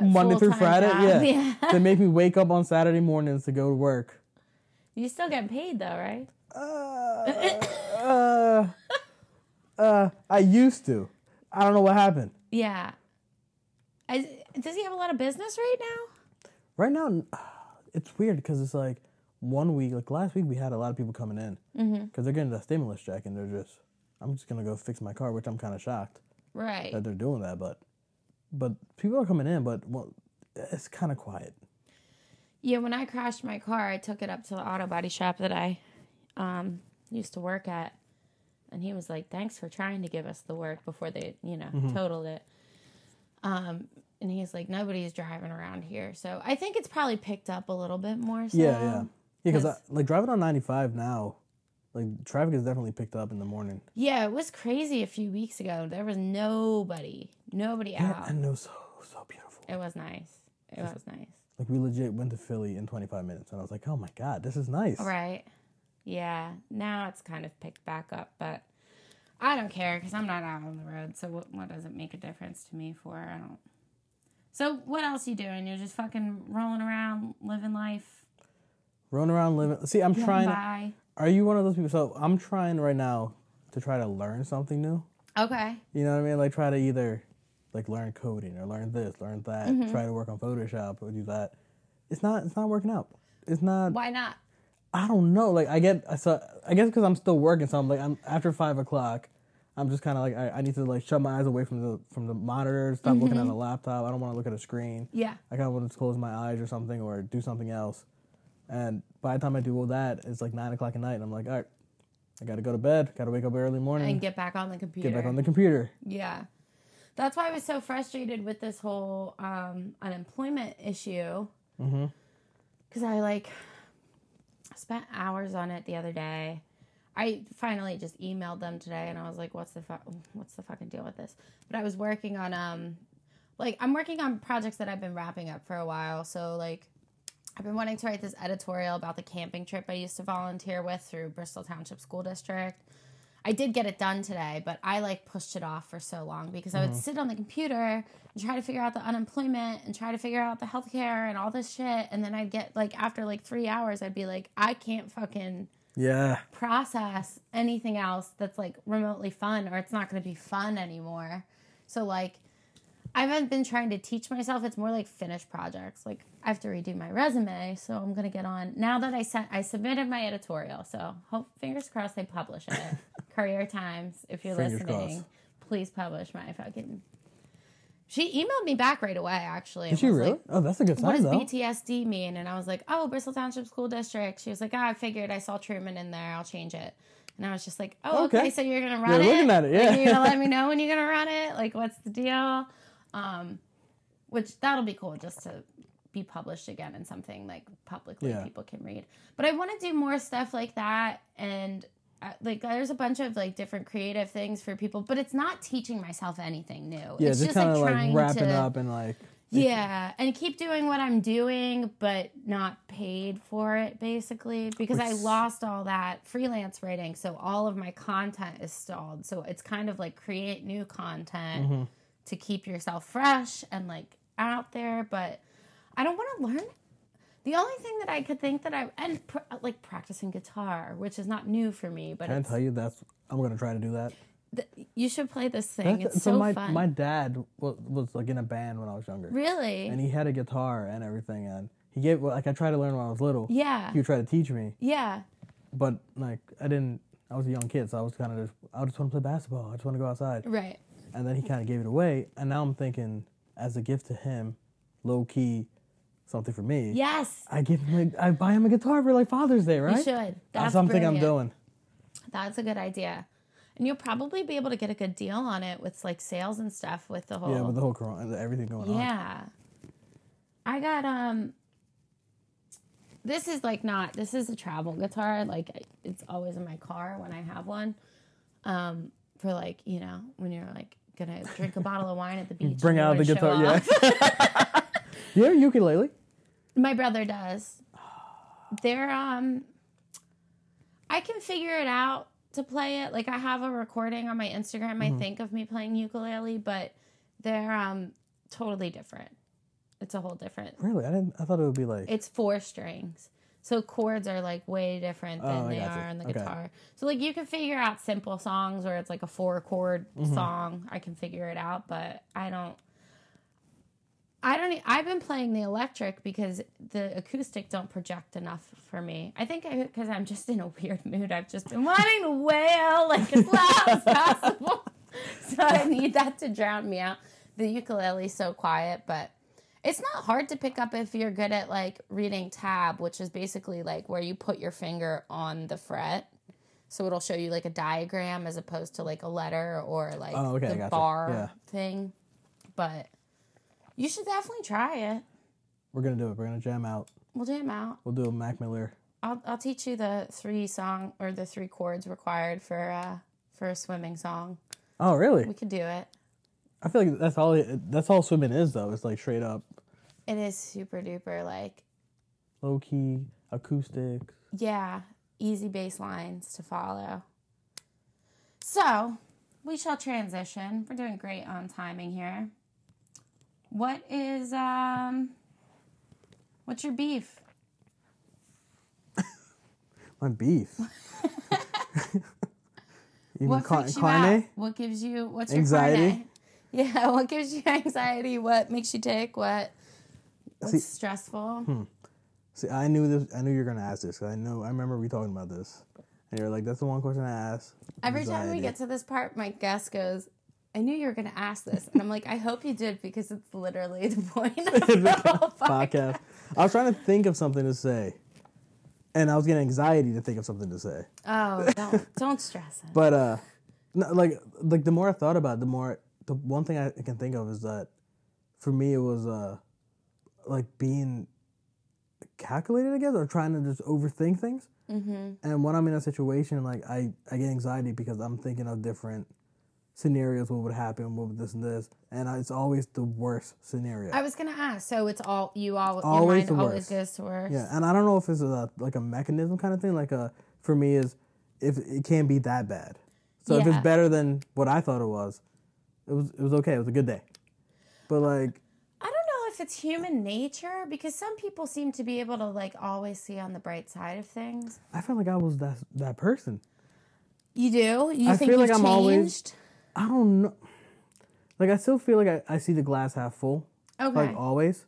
Monday through Friday. job, Yeah. yeah. they make me wake up on Saturday mornings to go to work. you still get paid though, right? Uh, uh, uh, I used to. I don't know what happened. Yeah. I, does he have a lot of business right now? Right now, it's weird because it's like one week, like last week, we had a lot of people coming in because Mm-hmm. they're getting the stimulus check and they're just, I'm just gonna go fix my car, which I'm kind of shocked Right. that they're doing that. But, but people are coming in, but well, it's kind of quiet. Yeah, when I crashed my car, I took it up to the auto body shop that I um, used to work at. And he was like, thanks for trying to give us the work before they, you know, Mm-hmm. totaled it. Um, and he's like, nobody's driving around here. So I think it's probably picked up a little bit more. So. Yeah, yeah, yeah. Because 'Cause- like driving on 95 now, like traffic has definitely picked up in the morning. Yeah, it was crazy a few weeks ago. There was nobody, nobody Yeah, out. and it was so so beautiful. It was nice. It was nice. Like we legit went to Philly in 25 minutes, and I was like, oh my god, this is nice. Right. Yeah. Now it's kind of picked back up, but I don't care because I'm not out on the road. So what, what does it make a difference to me for? I don't. So what else you doing? You're just fucking rolling around, living life, Rolling around living. See, I'm getting trying. by. Are you one of those people? So I'm trying right now to try to learn something new. Okay. You know what I mean? Like try to either like learn coding or learn this, learn that. Mm-hmm. Try to work on Photoshop or do that. It's not. It's not working out. It's not. Why not? I don't know. Like I get. So I guess because I'm still working. So I'm like I'm after five o'clock. I'm just kind of like I, I need to like shut my eyes away from the from the monitor. Stop looking at Mm-hmm. laptop. I don't want to look at a screen. Yeah. I kind of want to close my eyes or something or do something else. And by the time I do all that, it's like nine o'clock at night, and I'm like, all right, I got to go to bed. Got to wake up early morning. And get back on the computer. get back on the computer. Yeah. That's why I was so frustrated with this whole um, unemployment issue. Mm-hmm. Because I like spent hours on it the other day. I finally just emailed them today and I was like, what's the fu- what's the fucking deal with this? But I was working on um like I'm working on projects that I've been wrapping up for a while. So like I've been wanting to write this editorial about the camping trip I used to volunteer with through Bristol Township School District. I did get it done today, but I like pushed it off for so long because I would mm-hmm. sit on the computer and try to figure out the unemployment and try to figure out the healthcare and all this shit. And then I'd get like, after like three hours, I'd be like, I can't fucking Yeah. process anything else that's like remotely fun or it's not going to be fun anymore. So, like, I haven't been trying to teach myself. It's more like finished projects. Like I have to redo my resume, so I'm gonna get on now that I sent. I submitted my editorial, so hope fingers crossed they publish it. Courier Times, if you're Fingers listening, crossed. please publish my fucking. She emailed me back right away. Actually, Did she really? like, oh, that's a good sign. what does though. BTSD mean? And I was like, oh, Bristol Township School District. She was like, oh, I figured I saw Truman in there. I'll change it. And I was just like, oh, oh okay. Okay. so you're gonna run You're it? looking at it, Like, yeah. you're gonna let me know when you're gonna run it? Like, what's the deal? Um, which that'll be cool just to be published again in something like publicly Yeah. people can read. But I want to do more stuff like that and. uh, Like there's a bunch of like different creative things for people, but it's not teaching myself anything new. Yeah, it's just, kind of like trying wrapping to, up and like. yeah, and keep doing what I'm doing, but not paid for it, basically, because I lost all that freelance writing. So all of my content is stalled. So it's kind of like create new content Mm-hmm. To keep yourself fresh and like out there. But I don't want to learn. The only thing that I could think that I and pr- like practicing guitar, which is not new for me, but Can I tell you that's I'm gonna try to do that. th- you should play this thing. That's- It's so my fun. my dad was, was like in a band when I was younger, really? and he had a guitar and everything, and he gave like I tried to learn when I was little. yeah. He would try to teach me, yeah. but like I didn't. I was a young kid, so I was kind of just I just want to play basketball. I just want to go outside. Right. And then he kind of gave it away, and now I'm thinking, as a gift to him, low key, something for me. Yes. I give him, like, I buy him a guitar for like Father's Day, right? You should. That's, That's something I'm doing. That's a good idea. And you'll probably be able to get a good deal on it with like sales and stuff with the whole Yeah, with the whole corona, everything going on. Yeah. I got um this is like not this is a travel guitar like it's always in my car when I have one. Um for like, you know, when you're like gonna drink a bottle of wine at the beach. Bring out the guitar, yeah. you have a ukulele? My brother does. They're um I can figure it out to play it. Like I have a recording on my Instagram, I think, of me playing ukulele, but they're um totally different. It's a whole different. Really? I didn't. I thought it would be like. It's four strings. So chords are like way different than Oh, they are on the Okay. guitar. So like you can figure out simple songs where it's like a four chord Mm-hmm. song. I can figure it out, but I don't I don't I've been playing the electric because the acoustic don't project enough for me. I think because I'm just in a weird mood. I've just been wanting to wail like as loud as possible. So I need that to drown me out. The ukulele's so quiet, but it's not hard to pick up if you're good at like reading tab, which is basically like where you put your finger on the fret. So it'll show you like a diagram as opposed to like a letter or like Oh, okay, the gotcha. bar Yeah. thing. But you should definitely try it. We're gonna do it. We're gonna jam out. We'll jam out. We'll do a Mac Miller. I'll I'll teach you the three song or the three chords required for uh for a swimming song. Oh, really? We could do it. I feel like that's all. That's all swimming is, though. It's like straight up It is super duper like low key acoustic. yeah, easy bass lines to follow. So, we shall transition. We're doing great on timing here. What is um what's your beef? My beef. you What freaks you carne? out? What gives you what's your Anxiety? Yeah, what gives you anxiety? What makes you tick? What what's See- stressful? See, I knew this. I knew you were gonna ask this. I know. I remember we talking about this, and you're like, "That's the one question I asked." Every time we Anxiety. get to this part, my guest goes, I knew you were going to ask this. And I'm like, I hope you did because it's literally the point of the whole podcast. podcast. I was trying to think of something to say, and I was getting anxiety to think of something to say. Oh, don't, don't stress it. But uh, no, like like the more I thought about it, the more the one thing I can think of is that for me it was uh like being calculated, I guess, or trying to just overthink things. Mm-hmm. And when I'm in a situation, like I I get anxiety because I'm thinking of different scenarios, what would happen, what would this and this, and I, it's always the worst scenario. I was going to ask. So it's all, you all, Always your mind the always goes to worse. Yeah, and I don't know if it's a like a mechanism kind of thing. Like a for me is if it can't be that bad. So if it's better than what I thought it was, it was it was okay. It was a good day. But like I don't know if it's human nature because some people seem to be able to like always see on the bright side of things. I felt like I was that that person. You do? You I think feel like I'm changed? always- I don't know. Like I still feel like I, I see the glass half full. Okay. Like always.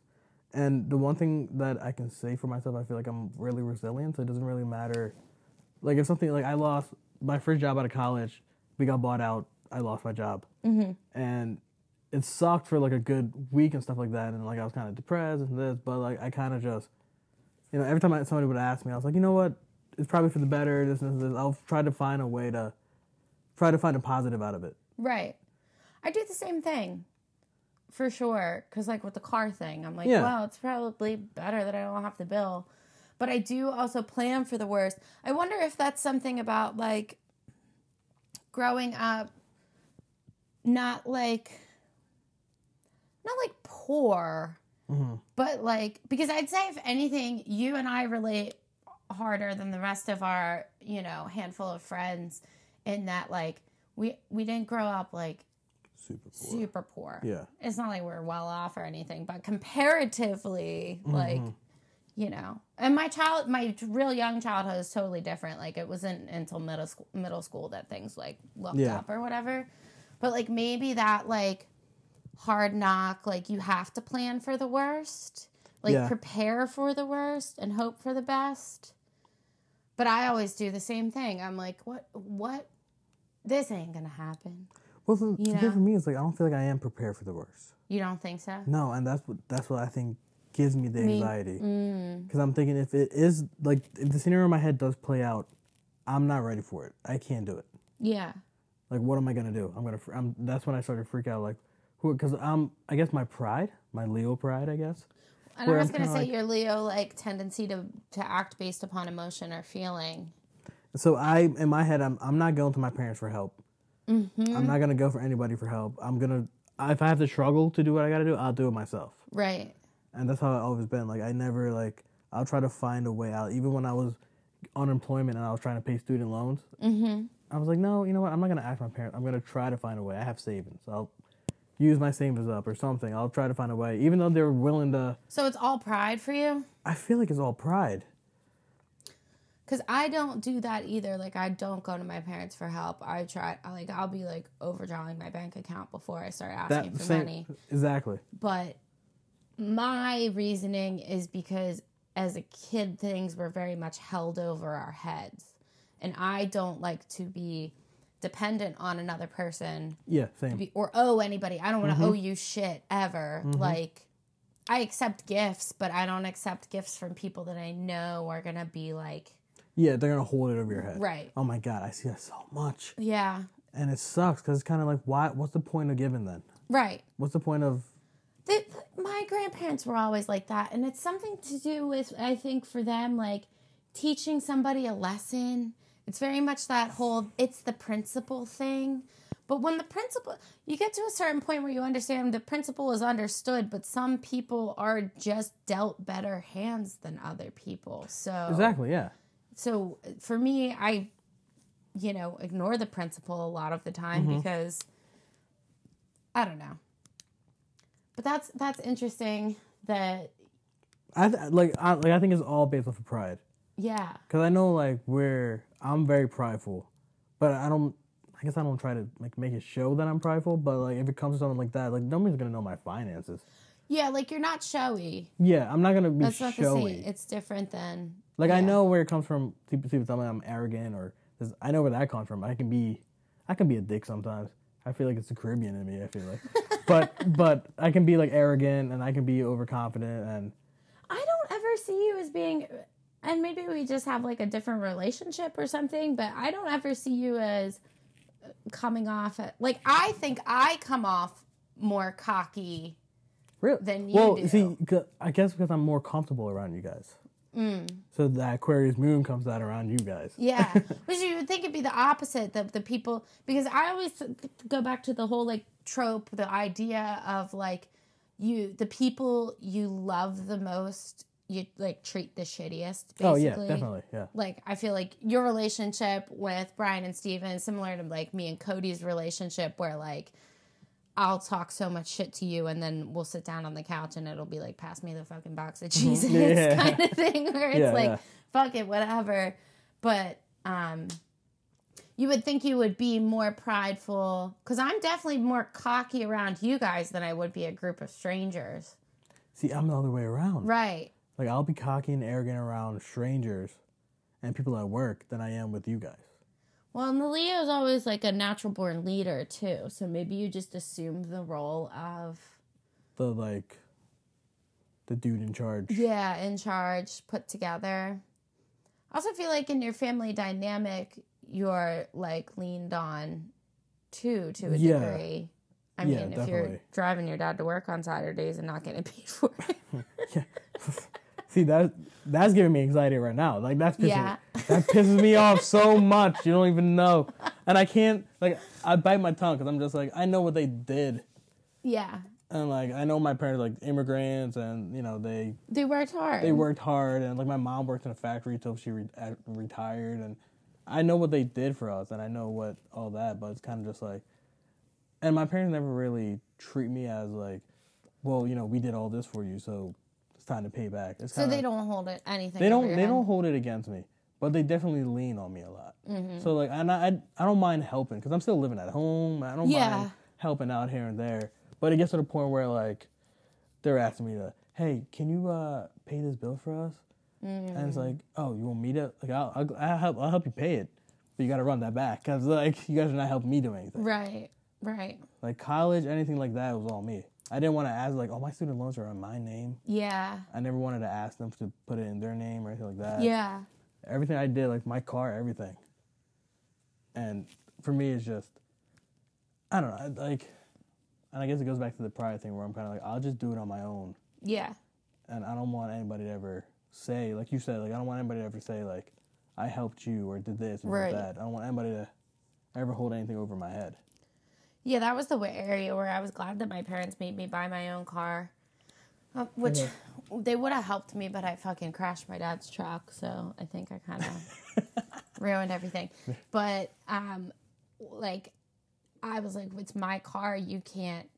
And the one thing that I can say for myself, I feel like I'm really resilient. So it doesn't really matter. Like if something like I lost my first job out of college, we got bought out. I lost my job, mm-hmm. and it sucked for like a good week and stuff like that. And like I was kind of depressed and this, but like I kind of just, you know, every time I, somebody would ask me, I was like, you know what, it's probably for the better. This and this, this. I'll try to find a way to, try to find a positive out of it. Right. I do the same thing. For sure. Because, like, with the car thing, I'm like, Yeah. well, it's probably better that I don't have to bill. But I do also plan for the worst. I wonder if that's something about, like, growing up, not like, not like poor, mm-hmm. but like, because I'd say, if anything, you and I relate harder than the rest of our, you know, handful of friends in that, like, we, we didn't grow up like Super poor. super poor. Yeah. It's not like we're well off or anything, but comparatively, mm-hmm. like, you know. And my child, my real young childhood is totally different. Like it wasn't until middle school, middle school that things like looked Yeah. up or whatever. But like maybe that like hard knock, like you have to plan for the worst, like Yeah. prepare for the worst and hope for the best. But I always do the same thing. I'm like, what, what? This ain't gonna happen. Well, the, You know? for me is like I don't feel like I am prepared for the worst. You don't think so? No, and that's what that's what I think gives me the anxiety. Mm. Because I'm thinking if it is like if the scenario in my head does play out, I'm not ready for it. I can't do it. Yeah. Like, what am I gonna do? I'm gonna. I'm, that's when I started to freak out. Like, who? Because I'm. I guess my pride, my Leo pride. I guess. And I was I'm gonna say like- your Leo like tendency to to act based upon emotion or feeling. So I, in my head, I'm. I'm not going to my parents for help. Mm-hmm. I'm not gonna go for anybody for help. I'm gonna. If I have to struggle to do what I gotta do, I'll do it myself. Right. And that's how I've always been. Like, I never like. I'll try to find a way out. Even when I was unemployment and I was trying to pay student loans, Mm-hmm. I was like, no, you know what? I'm not gonna ask my parents. I'm gonna try to find a way. I have savings. I'll use my savings up or something. I'll try to find a way. Even though they're willing to. So it's all pride for you? I feel like it's all pride. Because I don't do that either. Like I don't go to my parents for help. I try. I like I'll be like overdrawing my bank account before I start asking That for same, money. exactly. But my reasoning is because as a kid, things were very much held over our heads, and I don't like to be dependent on another person Yeah, same. be, or owe anybody. I don't want to Mm-hmm. owe you shit ever. Like I accept gifts, but I don't accept gifts from people that I know are gonna be like Yeah, they're gonna hold it over your head. right. Oh my god, I see that so much, Yeah, and it sucks because it's kind of like, why? What's the point of giving then? right. What's the point of? the, my grandparents were always like that and it's something to do with i think for them like teaching somebody a lesson it's very much that whole it's the principle thing but when the principle you get to a certain point where you understand the principle is understood but some people are just dealt better hands than other people so Exactly. Yeah. so for me i you know ignore the principle a lot of the time Mm-hmm. because i don't know but that's that's interesting that I th- like. I like. I think it's all based off of pride. yeah Because I know like where I'm very prideful, but I don't. I guess I don't try to like make it show that I'm prideful. But like if it comes to something like that, like nobody's gonna know my finances. yeah like you're not showy Yeah, I'm not gonna be that's not the same it's different than Like I know where it comes from. People, me I'm arrogant, or I know where that comes from. I can be, I can be a dick sometimes. I feel like it's the Caribbean in me. I feel like, but but I can be like arrogant, and I can be overconfident, and i don't ever see you as being and maybe we just have like a different relationship or something but i don't ever see you as uh, coming off at, like i think i come off more cocky really. Than you well, do. see, I guess because I'm more comfortable around you guys. Mm. So the Aquarius moon comes out around you guys. Yeah, which you would think it'd be the opposite. The the people because I always go back to the whole like trope, the idea of like you the people you love the most, you like treat the shittiest. Basically. Oh yeah, definitely. Yeah. Like I feel like your relationship with Brian and Steven is similar to like me and Cody's relationship, where like I'll talk so much shit to you, and then we'll sit down on the couch, and it'll be like, "Pass me the fucking box of cheeses," Mm-hmm. Yeah. kind of thing, where it's Yeah, like, yeah. "Fuck it, whatever." But um, you would think you would be more prideful because I'm definitely more cocky around you guys than I would be a group of strangers, See, I'm the other way around. right? Like I'll be cocky and arrogant around strangers and people at work than I am with you guys. Well, and the Leo is always like a natural born leader too. So maybe you just assumed the role of The like the dude in charge. yeah, in charge, put together. I also feel like in your family dynamic, you're like leaned on too to a Yeah. degree. I Yeah, mean, if you're driving your dad to work on Saturdays and not getting paid for it. See that that's giving me anxiety right now. Like that's pissing, Yeah. that pisses me off so much. You don't even know, and I can't like I bite my tongue because I'm just like I know what they did, yeah, and like I know my parents like immigrants, and you know they they worked hard. they worked hard, and like my mom worked in a factory till she re- retired, and I know what they did for us, and I know what all that, but it's kind of just like, and my parents never really treat me as like, well, you know, we did all this for you, so it's time to pay back. It's So kinda, they don't hold it anything. they don't they don't hold it against me, but they definitely lean on me a lot. Mm-hmm. So like, and I I, I don't mind helping because I'm still living at home. I don't Yeah. mind helping out here and there. But it gets to the point where like they're asking me to, hey, can you uh pay this bill for us? And it's Mm. like, oh, you want me to? Like, I'll, I'll, I'll help. I'll help you pay it, but you got to run that back because like you guys are not helping me do anything. Right. Right. Like college, anything like that was all me. I didn't want to ask like, oh, my student loans are on my name. Yeah. I never wanted to ask them to put it in their name or anything like that. Yeah. Everything I did, like my car, everything. And for me, it's just, I don't know, like, and I guess it goes back to the pride thing where I'm kind of like, I'll just do it on my own, Yeah. and I don't want anybody to ever say, like you said, like I don't want anybody to ever say like, I helped you or did this or Right. did that. I don't want anybody to ever hold anything over my head. Yeah, that was the area where I was glad that my parents made me buy my own car. Uh, which they would have helped me, but I fucking crashed my dad's truck, so I think I kind of ruined everything. But um, like, I was like, "It's my car. You can't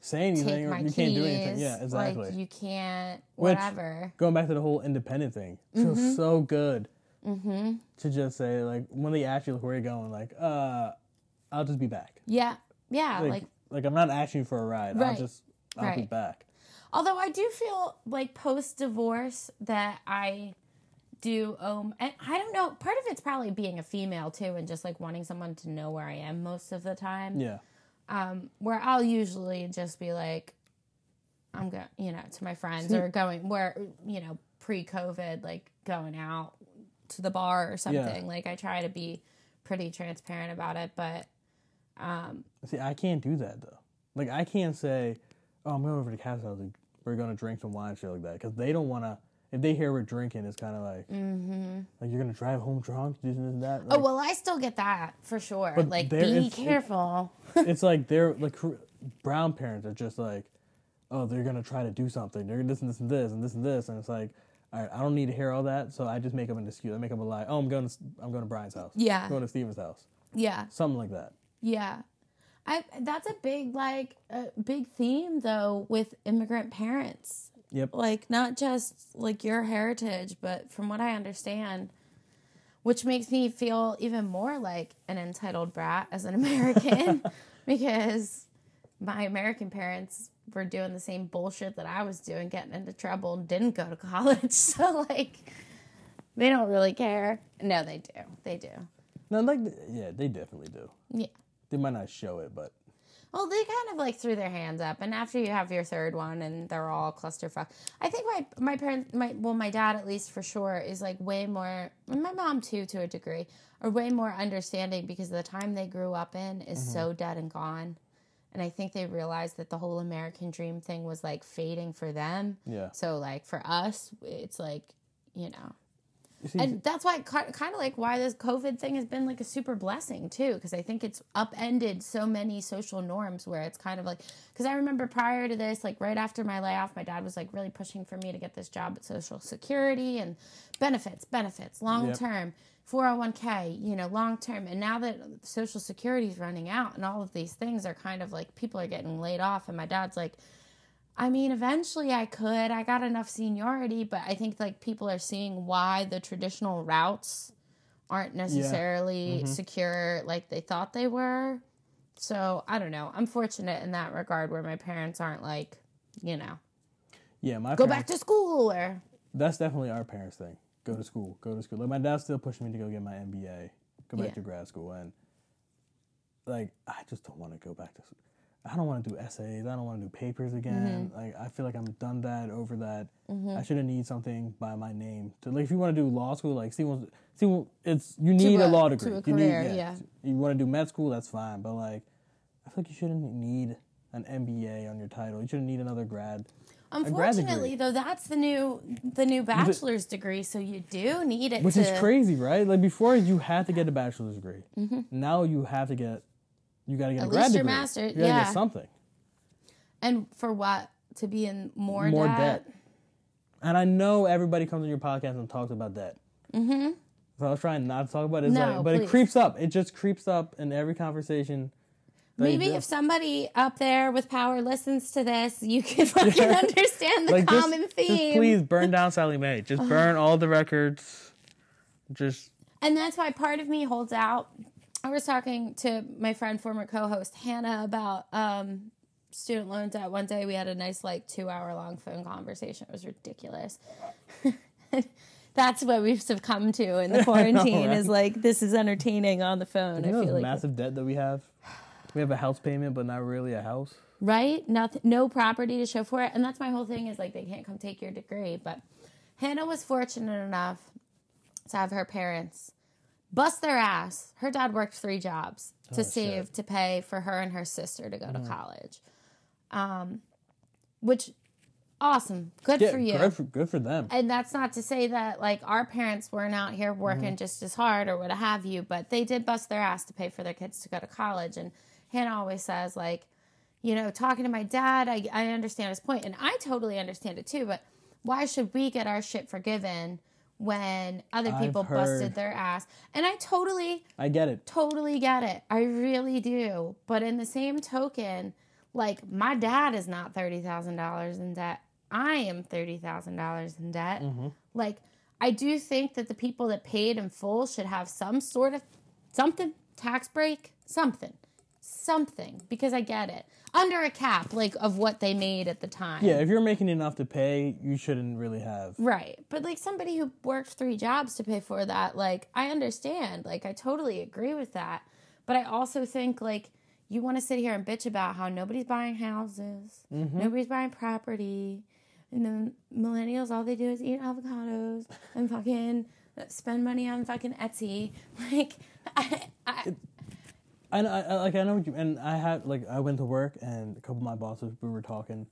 Say anything take or my you keys. can't do anything. Yeah, exactly. Like, you can't Which- whatever." going back to the whole independent thing, it Mm-hmm. feels so good to just say like when they ask you like where are you going, like uh, I'll just be back. yeah, yeah. Like, like I'm not asking for a ride. I'll Right. just I'll be Right. back. Although I do feel like post divorce that I do um and I don't know, part of it's probably being a female too and just like wanting someone to know where I am most of the time. Yeah, Um where I'll usually just be like I'm going, you know, to my friends or going where you know, pre-COVID like going out to the bar or something. Like I try to be pretty transparent about it, but um see, I can't do that though. Like I can't say, oh, I'm going over to Cat's house. Like, we're gonna drink some wine, shit like that, because they don't want to. If they hear we're drinking, it's kind of like, like you're gonna drive home drunk, this and that. Mm-hmm. oh well I still get that for sure. But Like be is- it- careful. it's like they're like brown parents are just like, oh, they're gonna try to do something. They're this and this and this and this and this, and it's like, all right, I don't need to hear all that, so I just make up an excuse. I make up a lie. Oh, I'm going to I'm going to Brian's house. Yeah. I'm going to Steven's house. Yeah. Something like that. Yeah. I that's a big like a big theme though with immigrant parents. Yep. Like not just like your heritage, but from what I understand, which makes me feel even more like an entitled brat as an American because my American parents were doing the same bullshit that I was doing, getting into trouble, and didn't go to college. So like they don't really care. No, they do. They do. No, like yeah, they definitely do. Yeah. They might not show it, but Well, they kind of like threw their hands up, and after you have your third one, and they're all clusterfuck. I think my my parents, my well, my dad at least for sure is like way more, and my mom too to a degree, are way more understanding because the time they grew up in is mm-hmm. so dead and gone, and I think they realized that the whole American dream thing was like fading for them. yeah. So like for us, it's like you know and that's why kind of like why this covid thing has been like a super blessing too because i think it's upended so many social norms where it's kind of like because i remember prior to this like right after my layoff my dad was like really pushing for me to get this job at social security and benefits benefits long Yep. term 401k you know long term and now that social security is running out and all of these things are kind of like people are getting laid off and my dad's like I mean, eventually I could. I got enough seniority, but I think like people are seeing why the traditional routes aren't necessarily mm-hmm. secure like they thought they were. So I don't know. I'm fortunate in that regard where my parents aren't like, you know, yeah, my go parents, back to school or That's definitely our parents' thing. Go to school. Go to school. Like my dad's still pushing me to go get my MBA, go back Yeah. to grad school, and like I just don't want to go back to. I don't want to do essays. I don't want to do papers again. Mm-hmm. Like I feel like I'm done that, over that. I shouldn't need something by my name. To like, if you want to do law school, like see, see, it's you need a- a law degree. a you need, yeah. You want to do med school, that's fine. But like, I feel like you shouldn't need an MBA on your title. You shouldn't need another grad. grad unfortunately degree. though that's the new the new bachelor's degree so you do need it Which to is crazy, right? Like before, you had to get a bachelor's degree. Now you have to get, you got to get. At a grad least your degree. master- you gotta yeah. get something. and for what to be in more, More debt. debt. And I know everybody comes on your podcast and talks about debt. Mm-hmm. So I was trying not to talk about it, it's No, like- but please. it creeps up. It just creeps up in every conversation. Maybe if somebody up there with power listens to this, you can fucking understand the like common just theme. please burn down Sallie Mae. Just burn all the records. Just And that's why part of me holds out. I was talking to my friend, former co-host Hannah, about um, student loan debt. One day we had a nice, like, two-hour-long phone conversation. It was ridiculous. that's what we've succumbed to in the quarantine. right? Is like this is entertaining on the phone. you know I the feel like massive debt that we have. We have a house payment, but not really a house. right? Nothing, no property to show for it, and that's my whole thing. Is like they can't come take your degree. But Hannah was fortunate enough to have her parents bust their ass. Her dad worked three jobs to Oh, save shit. to pay for her and her sister to go Mm-hmm. to college. Um, which awesome, good Yeah, for you. good for good for them. and that's not to say that like our parents weren't out here working Mm-hmm. just as hard or what have you, but they did bust their ass to pay for their kids to go to college. And Hannah always says like, you know, talking to my dad, I, I understand his point, and I totally understand it too. But why should we get our shit forgiven when other people busted their ass? And I totally I get it. totally get it. I really do. But in the same token, like my dad is not thirty thousand dollars in debt. I am thirty thousand dollars in debt. Mm-hmm. Like I do think that the people that paid in full should have some sort of something tax break, something, something because I get it under a cap like of what they made at the time. Yeah, if you're making enough to pay, you shouldn't really have. Right. But like somebody who worked three jobs to pay for that, like I understand. Like I totally agree with that. But I also think like you want to sit here and bitch about how nobody's buying houses, mm-hmm. nobody's buying property, and then millennials all they do is eat avocados and fucking spend money on fucking Etsy. Like I, I I, I like I know what you and I had like I went to work and a couple of my bosses we were talking,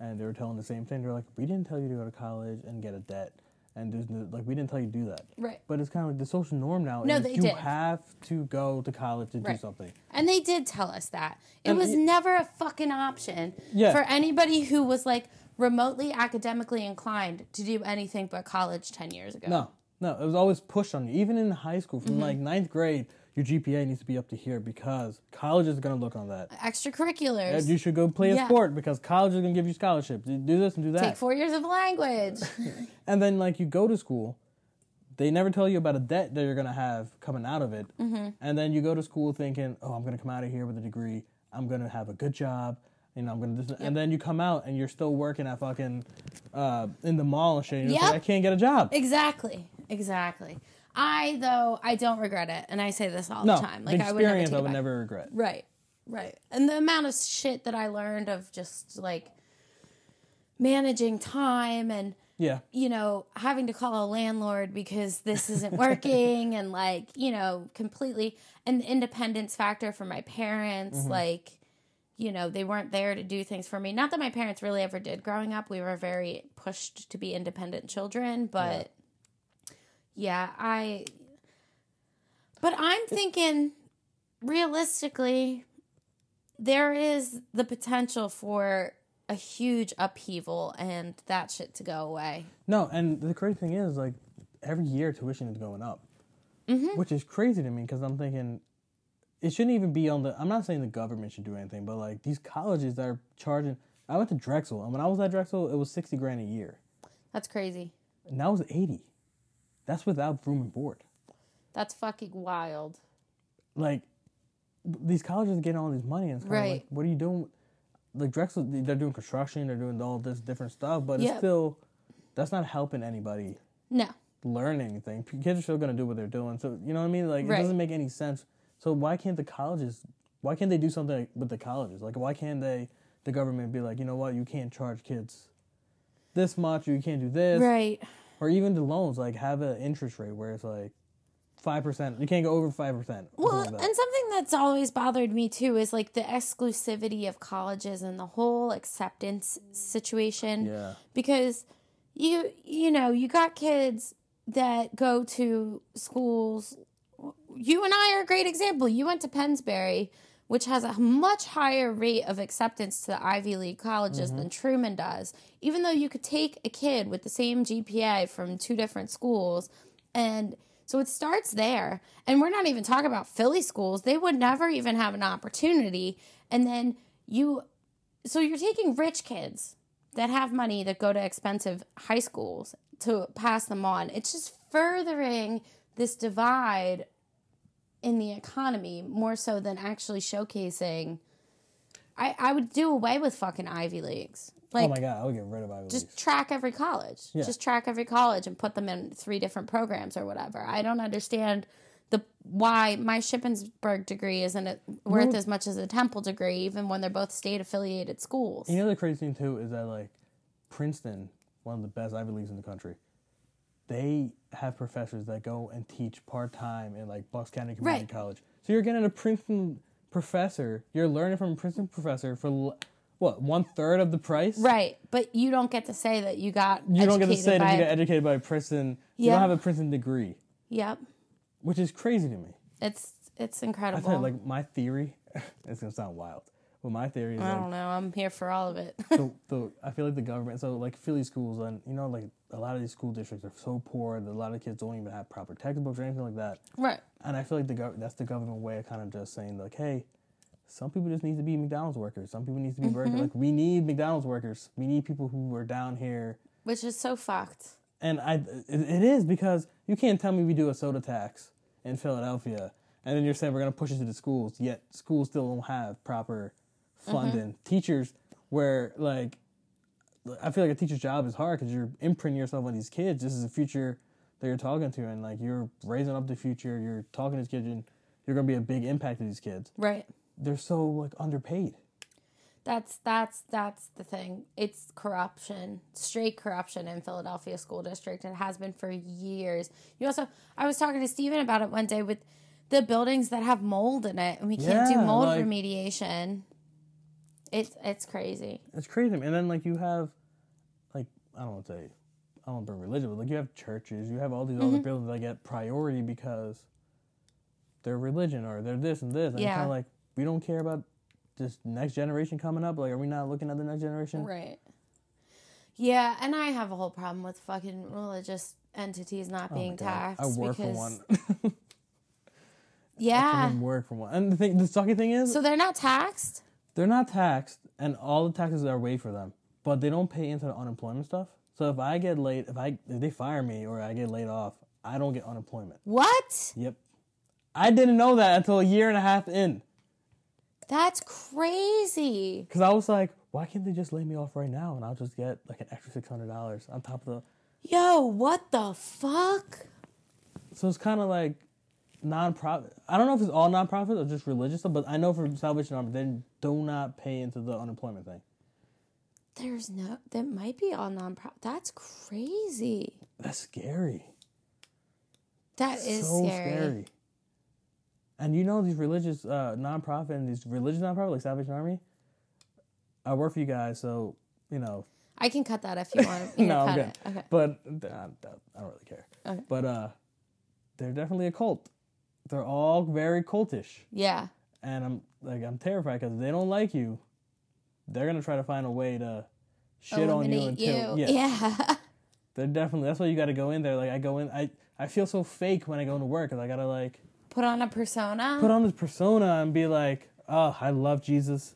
and they were telling the same thing. They're like, we didn't tell you to go to college and get a debt, and there's no, like we didn't tell you to do that. right. But it's kind of like the social norm now. No, is they you did. have to go to college to do Right. something. And they did tell us that. It And was never a fucking option Yeah. for anybody who was like remotely academically inclined to do anything but college 10 years ago. No, no, it was always pushed on you. Even in high school, Mm-hmm. from like ninth grade, your GPA needs to be up to here because college is gonna look on that. Extracurriculars. And you should go play a Yeah. sport because college is gonna give you scholarships. You Do this and do that. Take four years of language. And then like you go to school, they never tell you about a debt that you're gonna have coming out of it. Mm-hmm. And then you go to school thinking, oh, I'm gonna come out of here with a degree. I'm gonna have a good job. You know, I'm gonna. This, And then you come out and you're still working at fucking uh, in the mall and shit. And you're Yep. like, I can't get a job. exactly. Exactly. I, though, I don't regret it. And I say this all no, the time. the Like, I would never take I would never regret. Right, right. And the amount of shit that I learned of just like managing time and Yeah, you know, having to call a landlord because this isn't working and like, you know, completely an independence factor for my parents. Mm-hmm. Like, you know, they weren't there to do things for me. Not that my parents really ever did growing up. We were very pushed to be independent children, but yeah, I but I'm thinking realistically there is the potential for a huge upheaval and that shit to go away. No, and the crazy thing is, like, every year tuition is going up, Mm-hmm. which is crazy to me because I'm thinking it shouldn't even be on the. I'm not saying the government should do anything, but like these colleges that are charging. I went to Drexel, and when I was at Drexel, it was sixty grand a year. That's crazy. And now it's eighty. That's without room and board. That's fucking wild. Like these colleges are getting all this money, and it's kind of like, what are you doing? Like Drexel, they're doing construction, they're doing all this different stuff, but Yeah. it's still that's not helping anybody No. learn anything. Kids are still gonna do what they're doing. So you know what I mean? Like Right. it doesn't make any sense. So why can't the colleges? Why can't they do something with the colleges? Like why can't they? The government be like, you know what? You can't charge kids this much, or you can't do this, Right. Or even the loans. Like have an interest rate where it's like five percent. You can't go over five percent. Well, like and something that's always bothered me too is like the exclusivity of colleges and the whole acceptance situation. yeah, because you you know you got kids that go to schools you and i are a great example you went to pennsbury which has a much higher rate of acceptance to the ivy league colleges than mm-hmm. truman does even though you could take a kid with the same gpa from two different schools and So it starts there. And we're not even talking about Philly schools. They would never even have an opportunity. And then you, so you're taking rich kids that have money that go to expensive high schools to pass them on. It's just furthering this divide in the economy more so than actually showcasing. I, I would do away with fucking Ivy Leagues. Oh like, oh my god, I would get rid of Ivy just Leagues. Just track every college. Yeah. Just track every college and put them in three different programs or whatever. I don't understand the why my Shippensburg degree isn't worth as much as a Temple degree, even when they're both state affiliated schools. You know the crazy thing too is that like Princeton, one of the best Ivy Leagues in the country, they have professors that go and teach part time in like Bucks County Community Right. College. So you're getting a Princeton professor. You're learning from a Princeton professor for what one third of the price. Right, but you don't get to say that you got. You don't get to say that you got educated by a Princeton. You don't have a Princeton degree, Yep, which is crazy to me. it's it's I incredible. tell you, like my theory. it's gonna sound wild, but my theory is I like don't know. I'm here for all of it. the, the I feel like the government. So like Philly schools, and you know, like a lot of these school districts are so poor that a lot of kids don't even have proper textbooks or anything like that. right. And I feel like the gov- that's the government way of kind of just saying like, hey, some people just need to be McDonald's workers. Some people need to be Mm-hmm. workers. Like we need McDonald's workers. We need people who are down here. Which is so fucked. And I, it, it is because you can't tell me we do a soda tax in Philadelphia, and then you're saying we're gonna push it to the schools. Yet schools still don't have proper funding. Mm-hmm. Teachers, where like, I feel like a teacher's job is hard because you're imprinting yourself on these kids. This is the future that you're talking to, and like you're raising up the future. You're talking to these kids, and you're gonna be a big impact to these kids. Right. They're so like underpaid. That's that's that's the thing. It's corruption, straight corruption in Philadelphia school district. It has been for years. You also, I was talking to Stephen about it one day with the buildings that have mold in it, and we can't do mold like- remediation. It's it's crazy. It's crazy. And then like you have like I don't want to say I don't want to bring religion, but like you have churches, you have all these Mm-hmm. other buildings that get priority because they're religion or they're this and this. And Yeah. kind of like we don't care about this next generation coming up. Like, are we not looking at the next generation? Right. Yeah, and I have a whole problem with fucking religious entities not Oh being taxed. I work because, for one. Yeah. I work for one. And the thing, the sucky thing is, So they're not taxed. They're not taxed, and all the taxes are waived for them, but they don't pay into the unemployment stuff. So if I get laid, if I if they fire me or I get laid off, I don't get unemployment. What? Yep. I didn't know that until a year and a half in. That's crazy. Because I was like, why can't they just lay me off right now and I'll just get like an extra $600 on top of the. Yo, what the fuck? So it's kind of like non-profit. I don't know if it's all non-profit or just religious stuff, but I know for Salvation Army, they do not pay into the unemployment thing. There's no. That might be all non-profit. That's crazy. That's scary. That is so scary. And you know these religious uh, nonprofit and these religious nonprofit like Salvation Army. I work for you guys, so you know. I can cut that if you want. to no, I'm good. Okay. But uh, I don't really care. Okay. But uh, they're definitely a cult. They're all very cultish, Yeah. and I'm like I'm terrified because they don't like you. They're gonna try to find a way to shit on you Eliminate until you. yeah. Yeah. They're definitely that's why you got to go in there. Like I go in, I I feel so fake when I go into work because I gotta like Put on a persona. put on this persona and be like, oh, I love Jesus.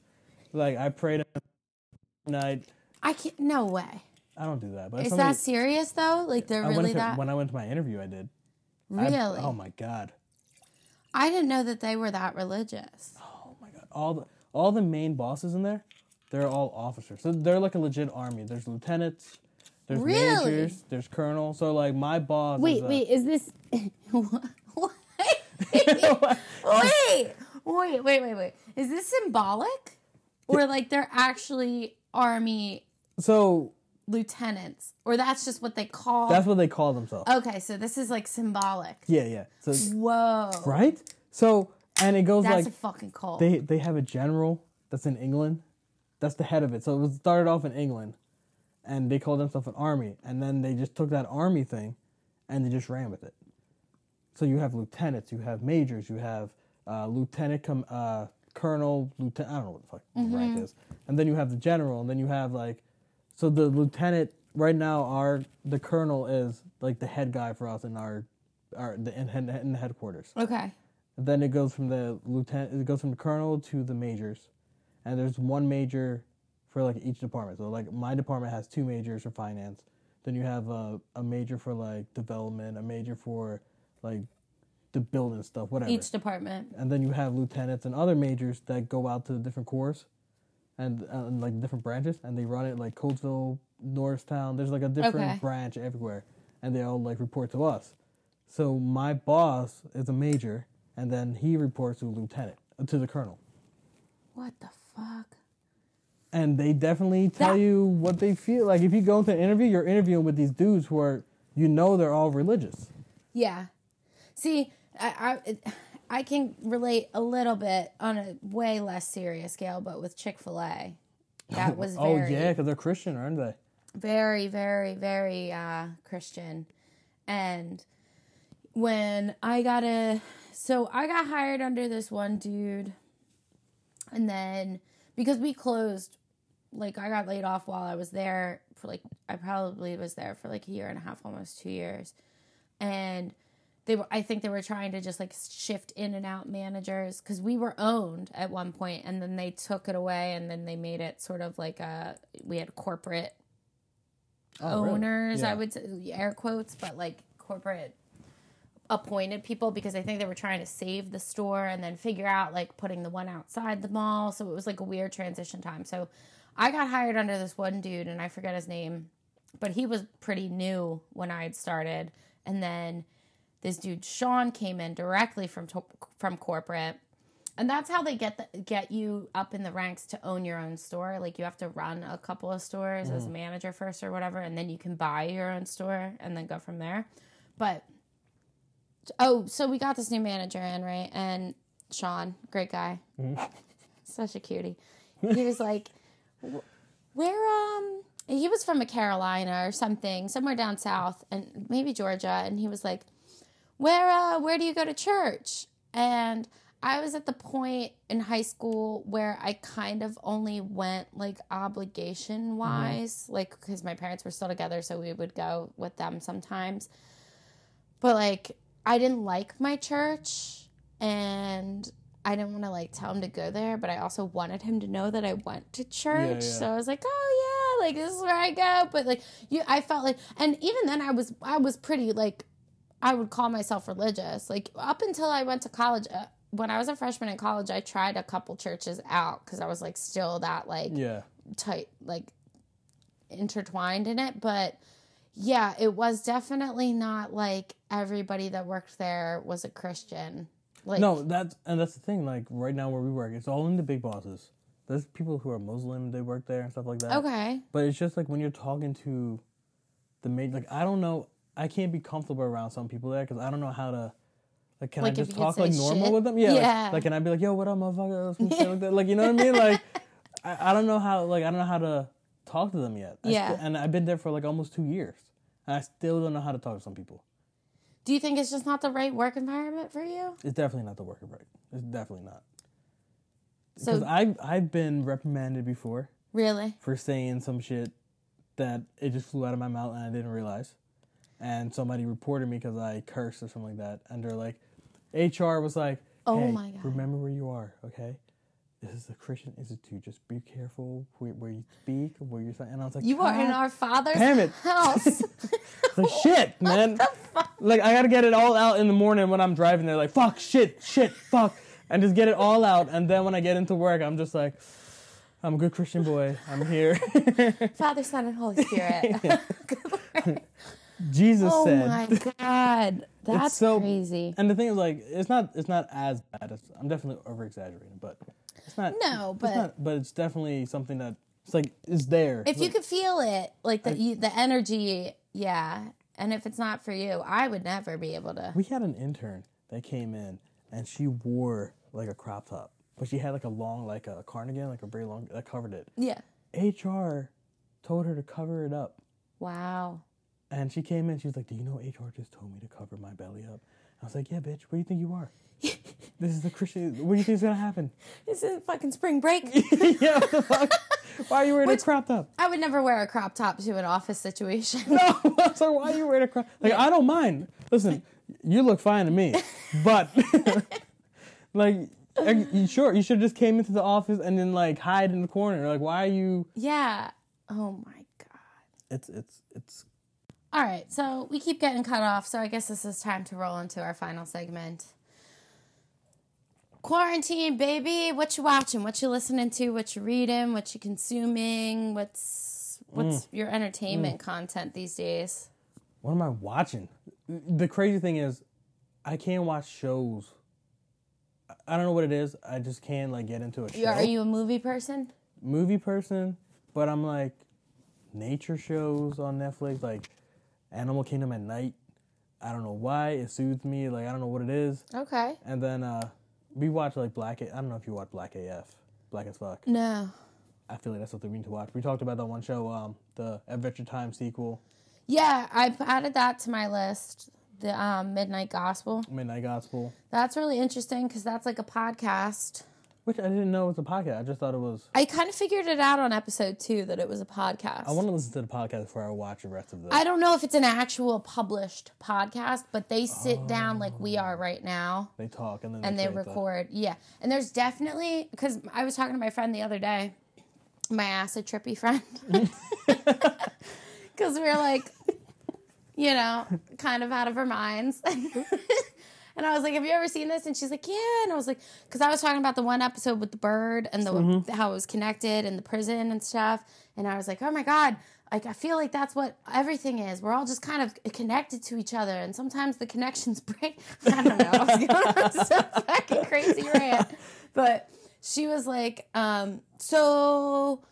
Like I pray to him night. I can't. No way. I don't do that, but Is somebody, that serious though? Like they're I really to- that? when I went to my interview, I did. I- really? oh my god. I didn't know that they were that religious. Oh my god. All the all the main bosses in there, they're all officers. So they're like a legit army. There's lieutenants. There's Really? majors. There's colonels. So like my boss. Wait, is, uh, wait. Is this? what? wait, wait, wait, wait, wait. Is this symbolic, or like they're actually army So lieutenants, or that's just what they call? that's what they call themselves. okay, so this is like symbolic. yeah, yeah. So Whoa, right. So and it goes that's like that's a fucking cult. they they have a general that's in England. That's the head of it. So it was started off in England, and they called themselves an army, and then they just took that army thing, and they just ran with it. So you have lieutenants, you have majors, you have uh, lieutenant, com- uh, colonel, lieutenant. I don't know what the fuck the rank is, and then you have the general, and then you have like, so the lieutenant right now, our the colonel is like the head guy for us in our are the in, in, headquarters. Okay. then it goes from the lieutenant. It goes from the colonel to the majors, and there's one major for like each department. So like my department has two majors for finance. Then you have a, a major for like development, a major for like the building stuff, whatever. Each department. and then you have lieutenants and other majors that go out to the different corps and, uh, and like different branches and they run it like Coatesville, Norristown. There's like a different Okay. branch everywhere and they all like report to us. So my boss is a major and then he reports to a lieutenant, uh, to the colonel. What the fuck? And they definitely tell That- you what they feel. Like if you go into an interview, you're interviewing with these dudes who are, you know, they're all religious. Yeah. See, I, I, it- I can relate a little bit on a way less serious scale, but with Chick fil A, that was Oh yeah, because they're Christian, aren't they? very, very, very uh, Christian. And when I got a, so I got hired under this one dude, and then because we closed, like I got laid off while I was there for like I probably was there for like a year and a half, almost two years, and they were I think they were trying to just like shift in and out managers because we were owned at one point, and then they took it away, and then they made it sort of like a we had corporate Oh, really? owners, I would say, air quotes, but like corporate appointed people because I think they were trying to save the store and then figure out like putting the one outside the mall. So it was like a weird transition time. So I got hired under this one dude and I forget his name, but he was pretty new when I had started. And then this dude Sean came in directly from to- from corporate. And that's how they get the, get you up in the ranks to own your own store. Like you have to run a couple of stores as a manager first or whatever, and then you can buy your own store and then go from there. But oh, so we got this new manager in, right? And Sean, great guy, such a cutie. He was like, "Where um." He was from a Carolina or something, somewhere down south, and maybe Georgia. And he was like, where uh where do you go to church? And i was at the point in high school where i kind of only went like obligation wise like because my parents were still together so we would go with them sometimes. But like i didn't like my church and i didn't want to like tell him to go there but i also wanted him to know that i went to church. yeah. so i was like oh yeah like this is where i go. But like you i felt like and even then i was i was pretty like I would call myself religious. Like up until I went to college, uh, when I was a freshman in college, I tried a couple churches out because I was like still that like Yeah. tight, like intertwined in it. But yeah, it was definitely not like everybody that worked there was a Christian. Like No, that's and that's the thing. Like right now where we work, it's all in the big bosses. There's people who are Muslim, they work there and stuff like that. okay, But it's just like when you're talking to the maid, like I don't know, I can't be comfortable around some people there because I don't know how to. Like, can Like, I just talk like normal shit? with them? Yeah. like- Yeah. Like, can I be like, yo, what up, motherfucker? Like that. Like, you know what I mean? Like, I, I don't know how. Like, I don't know how to talk to them yet. I Yeah. and I've been there for like almost two years, and I still don't know how to talk to some people. do you think it's just not the right work environment for you? It's definitely not the work environment. It's definitely not. So- Because I've I've been reprimanded before Really? for saying some shit that it just flew out of my mouth and I didn't realize, and somebody reported me because I cursed or something like that, and they're like, HR was like, Oh "Hey, my God. remember where you are, okay? This is a Christian institute. Just be careful where, where you speak, where you're saying." And I was like, You are in our father's damn it." house. the shit, man. Like I gotta get it all out in the morning when I'm driving there. Like fuck, shit, shit, fuck, and just get it all out. And then when I get into work, I'm just like, I'm a good Christian boy. I'm here. Father, Son, and Holy Spirit. Jesus oh said. Oh my god, that's so- crazy. And the thing is, like, it's not, it's not as bad. As, I'm definitely over exaggerating, but it's not. No, it's but- not, but it's definitely something that it's like is there. If you could feel it, like the you, the energy, yeah. And if it's not for you, I would never be able to. we had an intern that came in and she wore like a crop top, but she had like a long, like a cardigan, like a very long that covered it. Yeah. HR told her to cover it up. Wow. And she came in, she was like, Do you know HR just told me to cover my belly up? I was like, Yeah, bitch, where do you think you are? this is the Christian what do you think is gonna happen? This is fucking spring break. yeah, what the fuck? Why are you wearing Which- a crop top? I would never wear a crop top to an office situation. No, so why are you wearing a crop? Like I don't mind. Listen, you look fine to me, but like, sure you should have just came into the office and then like hide in the corner. Like, why are you? Yeah. Oh my god. It's it's it's. All right, so we keep getting cut off, so I guess this is time to roll into our final segment. Quarantine, baby. What you watching? What you listening to? What you reading? What you consuming? What's what's mm. your entertainment mm. content these days? What am I watching? The crazy thing is, I can't watch shows. I- I don't know what it is. I just can't like get into a show. Are you a movie person? movie person, but I'm like nature shows on Netflix, like Animal Kingdom at night. I don't know why it soothes me. Like I don't know what it is. Okay. And then uh we watch like Black. A- I don't know if you watch Black AF, Black as fuck. No. I feel like that's something we need to watch. We talked about that one show, um, the Adventure Time sequel, Yeah, I've added that to my list. The um, Midnight Gospel. Midnight Gospel, That's really interesting because that's like a podcast. Which I didn't know it was a podcast. I just thought it was. I kind of figured it out on episode two that it was a podcast. I want to listen to the podcast before I watch the rest of the. I don't know if it's an actual published podcast, but they sit down like we oh. are right now they talk and then and they create the- record. Yeah. And there's definitely, because I was talking to my friend the other day, my acid trippy friend. Because we're like, you know, kind of out of our minds. and I was like, Have you ever seen this? And she's like, Yeah. And I was like, Because I was talking about the one episode with the bird and the how it was connected and the prison and stuff. And I was like, Oh my God. Like, I feel like that's what everything is. We're all just kind of connected to each other. And sometimes the connections break. I don't know. I was going on some fucking crazy rant. But she was like, um, So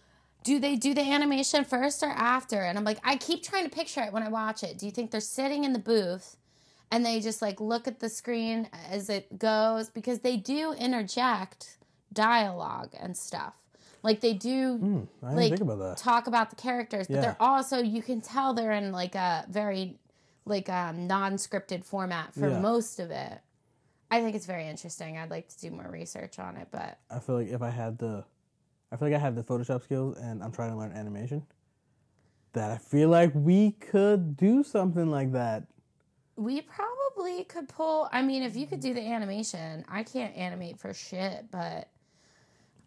do they do the animation first or after? And I'm like, I keep trying to picture it when I watch it. Do you think they're sitting in the booth and they just like look at the screen as it goes? Because they do interject dialogue and stuff. Like they do I like think about that. talk about the characters, but Yeah. they're also you can tell they're in like a very like um non-scripted format for Yeah. most of it. I think it's very interesting. I'd like to do more research on it, but I feel like if I had the, I feel like I have the Photoshop skills and I'm trying to learn animation. That I feel like we could do something like that. We probably could pull. I mean, if you could do the animation, I can't animate for shit, but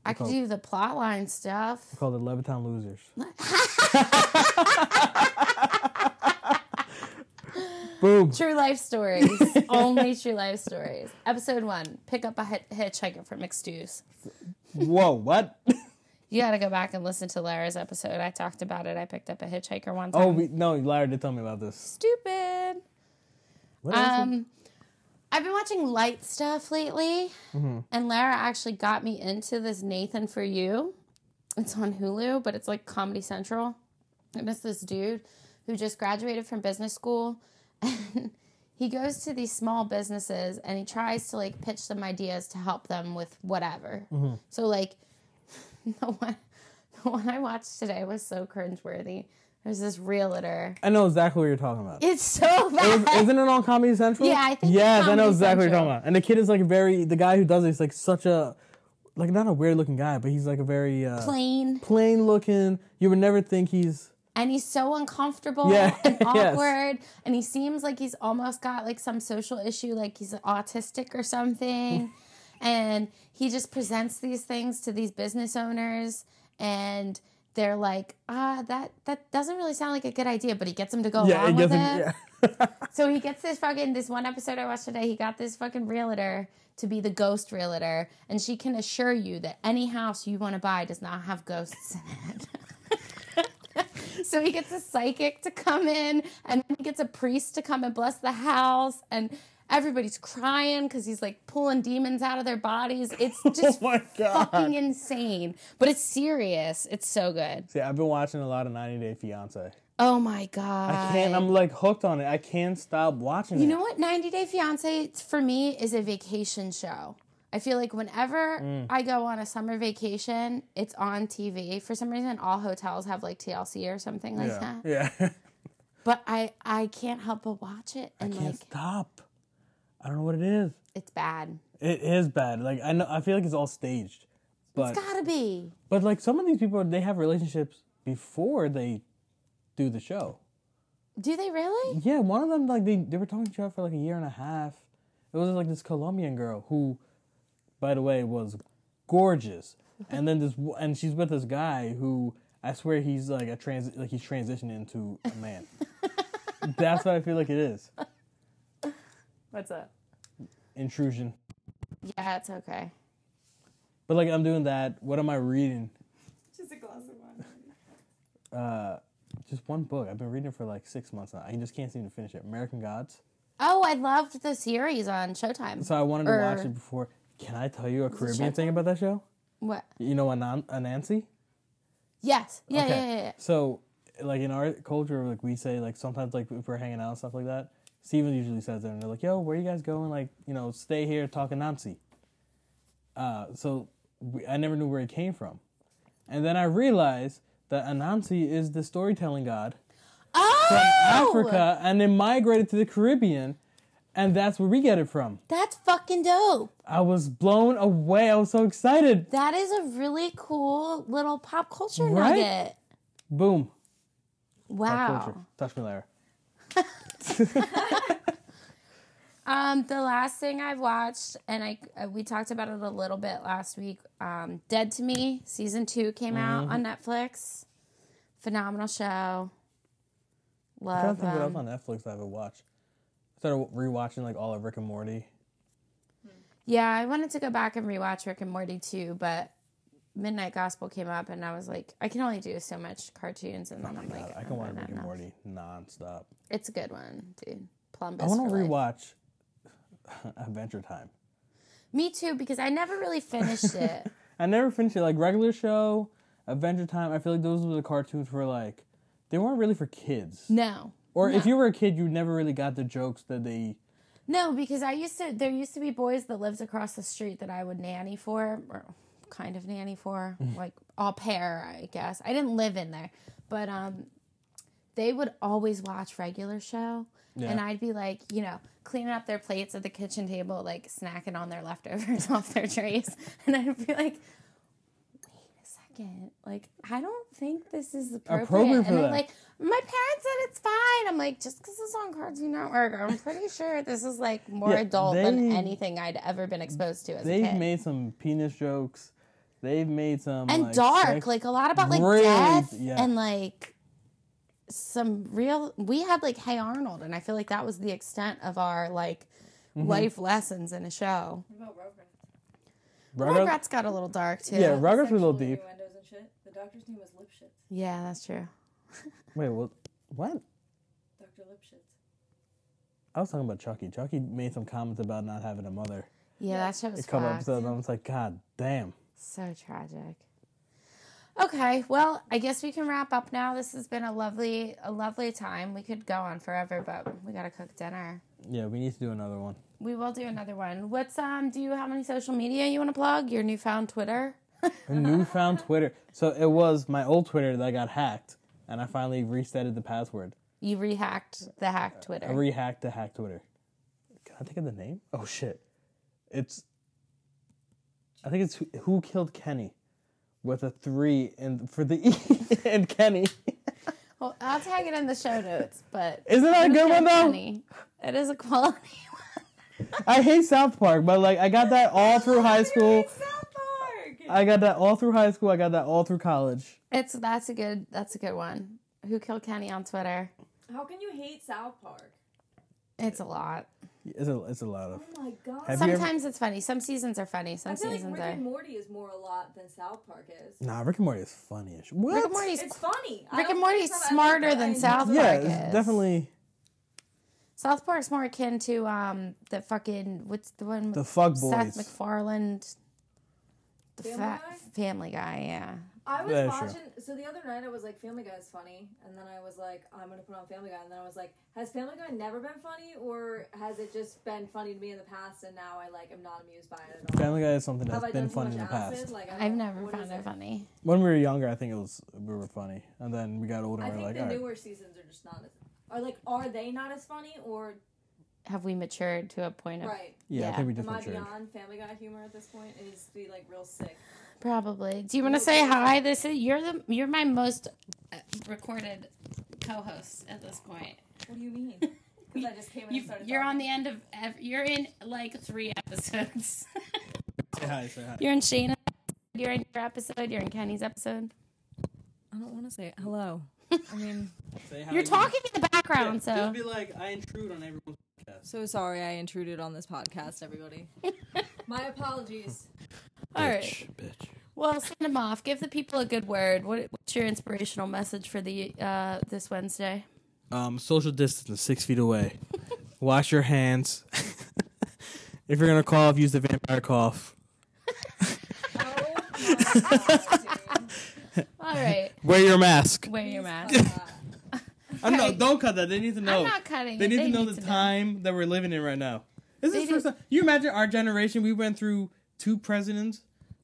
I could do the plot line stuff. Called the Levittown Losers. Boom. True life stories. Only true life stories. Episode one pick up a hit- hitchhiker from McStew's. Whoa, what? You got to go back and listen to Lara's episode. I talked about it. I picked up a hitchhiker one time. Oh, we, no, Lara did tell me about this. Stupid. What? Um, I've been watching light stuff lately, and Lara actually got me into this Nathan for You. It's on Hulu, but it's like Comedy Central, and it's this dude who just graduated from business school, and he goes to these small businesses and he tries to like pitch them ideas to help them with whatever. So like, the one, the one I watched today was so cringeworthy. There's this realtor. I know exactly what you're talking about. It's so bad. Isn't it on Comedy Central? Yeah, I think Yes, I know exactly what you're talking about. And the kid is like very, the guy who does it is like such a, like not a weird looking guy, but he's like a very uh, Plain. plain looking. You would never think he's. and he's so uncomfortable Yeah, and yes. awkward and he seems like he's almost got like some social issue like he's autistic or something and he just presents these things to these business owners and they're like ah that that doesn't really sound like a good idea but he gets them to go Yeah, along it with it him. Yeah. so he gets this fucking this one episode I watched today. He got this fucking realtor to be the ghost realtor, and she can assure you that any house you want to buy does not have ghosts in it. so he gets a psychic to come in, and he gets a priest to come and bless the house, and everybody's crying because he's like pulling demons out of their bodies. It's just Oh my God. fucking insane, but it's serious. It's so good. See, I've been watching a lot of 90 Day Fiance. Oh my god! I can't. I'm like hooked on it. I can't stop watching You it. You know what? 90 Day Fiance for me is a vacation show. I feel like whenever Mm. I go on a summer vacation, it's on TV. For some reason, all hotels have like TLC or something like yeah. that. Yeah. But I I can't help but watch it and I can't like stop. I don't know what it is. it's bad. It is bad. Like I know. I feel like it's all staged. But It's gotta be. but like some of these people, they have relationships before they do the show. Do they really? Yeah, one of them like they they were talking to each other for like a year and a half. It was like this Colombian girl who, by the way, was gorgeous, and then this and she's with this guy who I swear he's like a trans like he's transitioning into a man. That's what I feel like it is. What's up? Intrusion. Yeah, it's okay. But like I'm doing that. What am I reading? Just a glass of wine. Uh, just one book. I've been reading for like six months now. I just can't seem to finish it. American Gods. Oh, I loved the series on Showtime. So I wanted to watch it before. Can I tell you a Caribbean thing about that show? What? You know, Anan- Anansi. Yes. Yeah, Okay. yeah, yeah, yeah. So, like in our culture, like we say, like sometimes, like if we're hanging out and stuff like that, Steven usually says it, and they're like, "Yo, where you guys going? Like, you know, stay here, talk Anansi." Uh, so we, I never knew where it came from, and then I realized that Anansi is the storytelling god Oh, from Africa, and then migrated to the Caribbean, and that's where we get it from. That's fucking dope. I was blown away. I was so excited. That is a really cool little pop culture Right? nugget. Boom. Wow. Touch me, Lara. Um, the last thing I've watched, and I uh, we talked about it a little bit last week. Um, Dead to Me season two came out Mm-hmm. on Netflix. Phenomenal show. I'm trying Love to think what else um, on Netflix I haven't watched. I started rewatching like all of Rick and Morty. Yeah, I wanted to go back and rewatch Rick and Morty too, but Midnight Gospel came up, and I was like, I can only do so much cartoons, and oh then I'm like, I oh, can watch "Oh, Rick and enough." Morty nonstop. It's a good one, dude. Plumbus. I want to life. rewatch Adventure Time. Me too, because I never really finished it. I never finished it. Like regular show, Adventure Time. I feel like those were the cartoons for like they weren't really for kids. no. Or if you were a kid, you never really got the jokes that they. No, because I used to. There used to be boys that lived across the street that I would nanny for, or kind of nanny for, like au pair, I guess. I didn't live in there, but um, they would always watch regular show, and I'd be like, you know, cleaning up their plates at the kitchen table, like snacking on their leftovers off their trays, and I'd be like. "Wait a second, Like, I don't think this is appropriate. Appropriate and they're like, my parents said it's fine. I'm like, just because it's on Cartoon Network, I'm pretty sure this is like more Yeah, adult than anything I'd ever been exposed to as a kid. They've made some penis jokes. They've made some and like, dark, sex- like a lot about like Really, death yeah. and like some real. We had like Hey Arnold, and I feel like that was the extent of our like Mm-hmm. life lessons in a show. What about Rugrats? Rugrats- Rugrats got a little dark too. Yeah, Rugrats was a little deep. and shit. The doctor's name was Lipschitz. Yeah, that's true. Wait, what? What? Dr. Lipschitz. I was talking about Chucky. Chucky made some comments about not having a mother. Yeah, that show was A couple fucked. episodes, and I was like, God damn. So tragic. Okay, well, I guess we can wrap up now. This has been a lovely, a lovely time. We could go on forever, but we gotta cook dinner. Yeah, we need to do another one. We will do another one. What's um? Do you have any social media you want to plug? Your newfound Twitter? A newfound Twitter. So it was my old Twitter that got hacked, and I finally resetted the password. You rehacked the hack Twitter. I rehacked the hack Twitter. Can I think of the name? Oh shit! It's. I think it's who, who killed Kenny, with a three and for the E and Kenny. well, I'll tag it in the show notes. But Isn't that a good one though? Kenny? It is a quality one. I hate South Park, but like I got that all through high school. South Park! I got that all through high school. I got that all through college. It's that's a good that's a good one. Who killed Kenny on Twitter? How can you hate South Park? It's a lot. It's a it's a lot of. Oh my god. Have you ever- Sometimes it's funny. Some seasons are funny. Some I feel like seasons Rick are. and Morty is more a lot than South Park is. Nah, Rick and Morty is funny-ish. What? Rick and Morty's It's funny. I Rick don't and Morty's think it's- I smarter think than I- South Yeah, Park it's is. definitely South Park's more akin to um the fucking what's the one the fuck Seth boys. MacFarlane, the Family fat Guy? Family Guy. Yeah, I was Yeah, sure. watching. So the other night I was like, Family Guy is funny, and then I was like, I'm gonna put on Family Guy, and then I was like, has Family Guy never been funny, or has it just been funny to me in the past, and now I like am not amused by it at all? Family Guy is something Have that's I been funny in the acid? past. Like I I've never found is it funny. When we were younger, I think it was we were funny, and then we got older, I and we think like, the all right. newer seasons are just not as. Are like, are they not as funny, or Have we matured to a point of right? Yeah, I think we just Am I beyond Family Guy humor at this point? It needs to be like real sick. Probably. Do you want to say hi? This is you're the you're my most uh, recorded co-host at this point. What do you mean? Because I just came in You, and started you're on the end of ev- you're in like three episodes. Say hi. Say hi. you're in Shayna. You're in your episode. You're in Kenny's episode. I don't want to say hello. I mean, Say hi. You're talking in the background, so Just be like, I intrude on everyone's podcast. so sorry I intruded on this podcast, everybody. My apologies. All right. bitch. Well, send them off. Give the people a good word. What, what's your inspirational message for the uh, this Wednesday? Um, social distance, six feet away. Wash your hands. if you're gonna cough, use the vampire cough. Oh my god, dude. All right. Wear your mask. Wear your mask. I know. Okay. Don't cut that. They need to know. I'm not cutting. They it. need to know need the time that we're living in right now. This They is the first time. You imagine our generation? We went through two presidents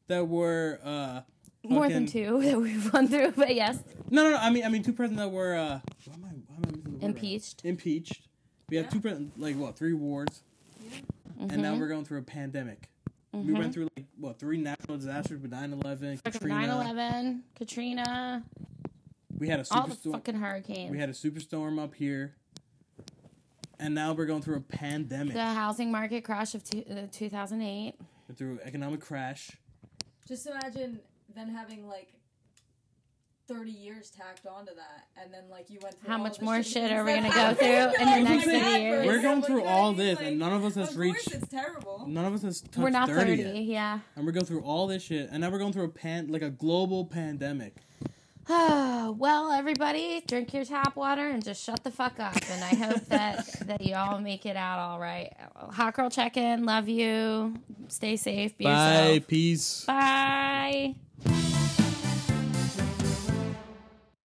that were uh, More than two that we've run through, but yes, No, no, no. I mean, I mean, two presidents that were uh, why am I, why am I missing the word? impeached. Impeached. We had two presidents, like what, three wars, and Mm-hmm. now we're going through a pandemic. We went through like what three natural disasters with 9-11, Katrina. 9/11, Katrina, We had a all the superstorm. fucking hurricanes. We had a superstorm up here, and now we're going through a pandemic. the housing market crash of two, uh, 2008. We're through economic crash. Just imagine then having like 30 years tacked onto that, and then like you went through How all much the more shit are we gonna go through in the next 30 years? We're going through all what I mean? this, Like, and none of us has Of reached. course, it's terrible. None of us has touched We're not 30, 30, yet. yeah. and we're going through all this shit, and now we're going through a pan, like a global pandemic. well, everybody, drink your tap water and just shut the fuck up. And I hope that that you all make it out all right. Hot girl check in. Love you. Stay safe. Be Bye, yourself. peace. Bye.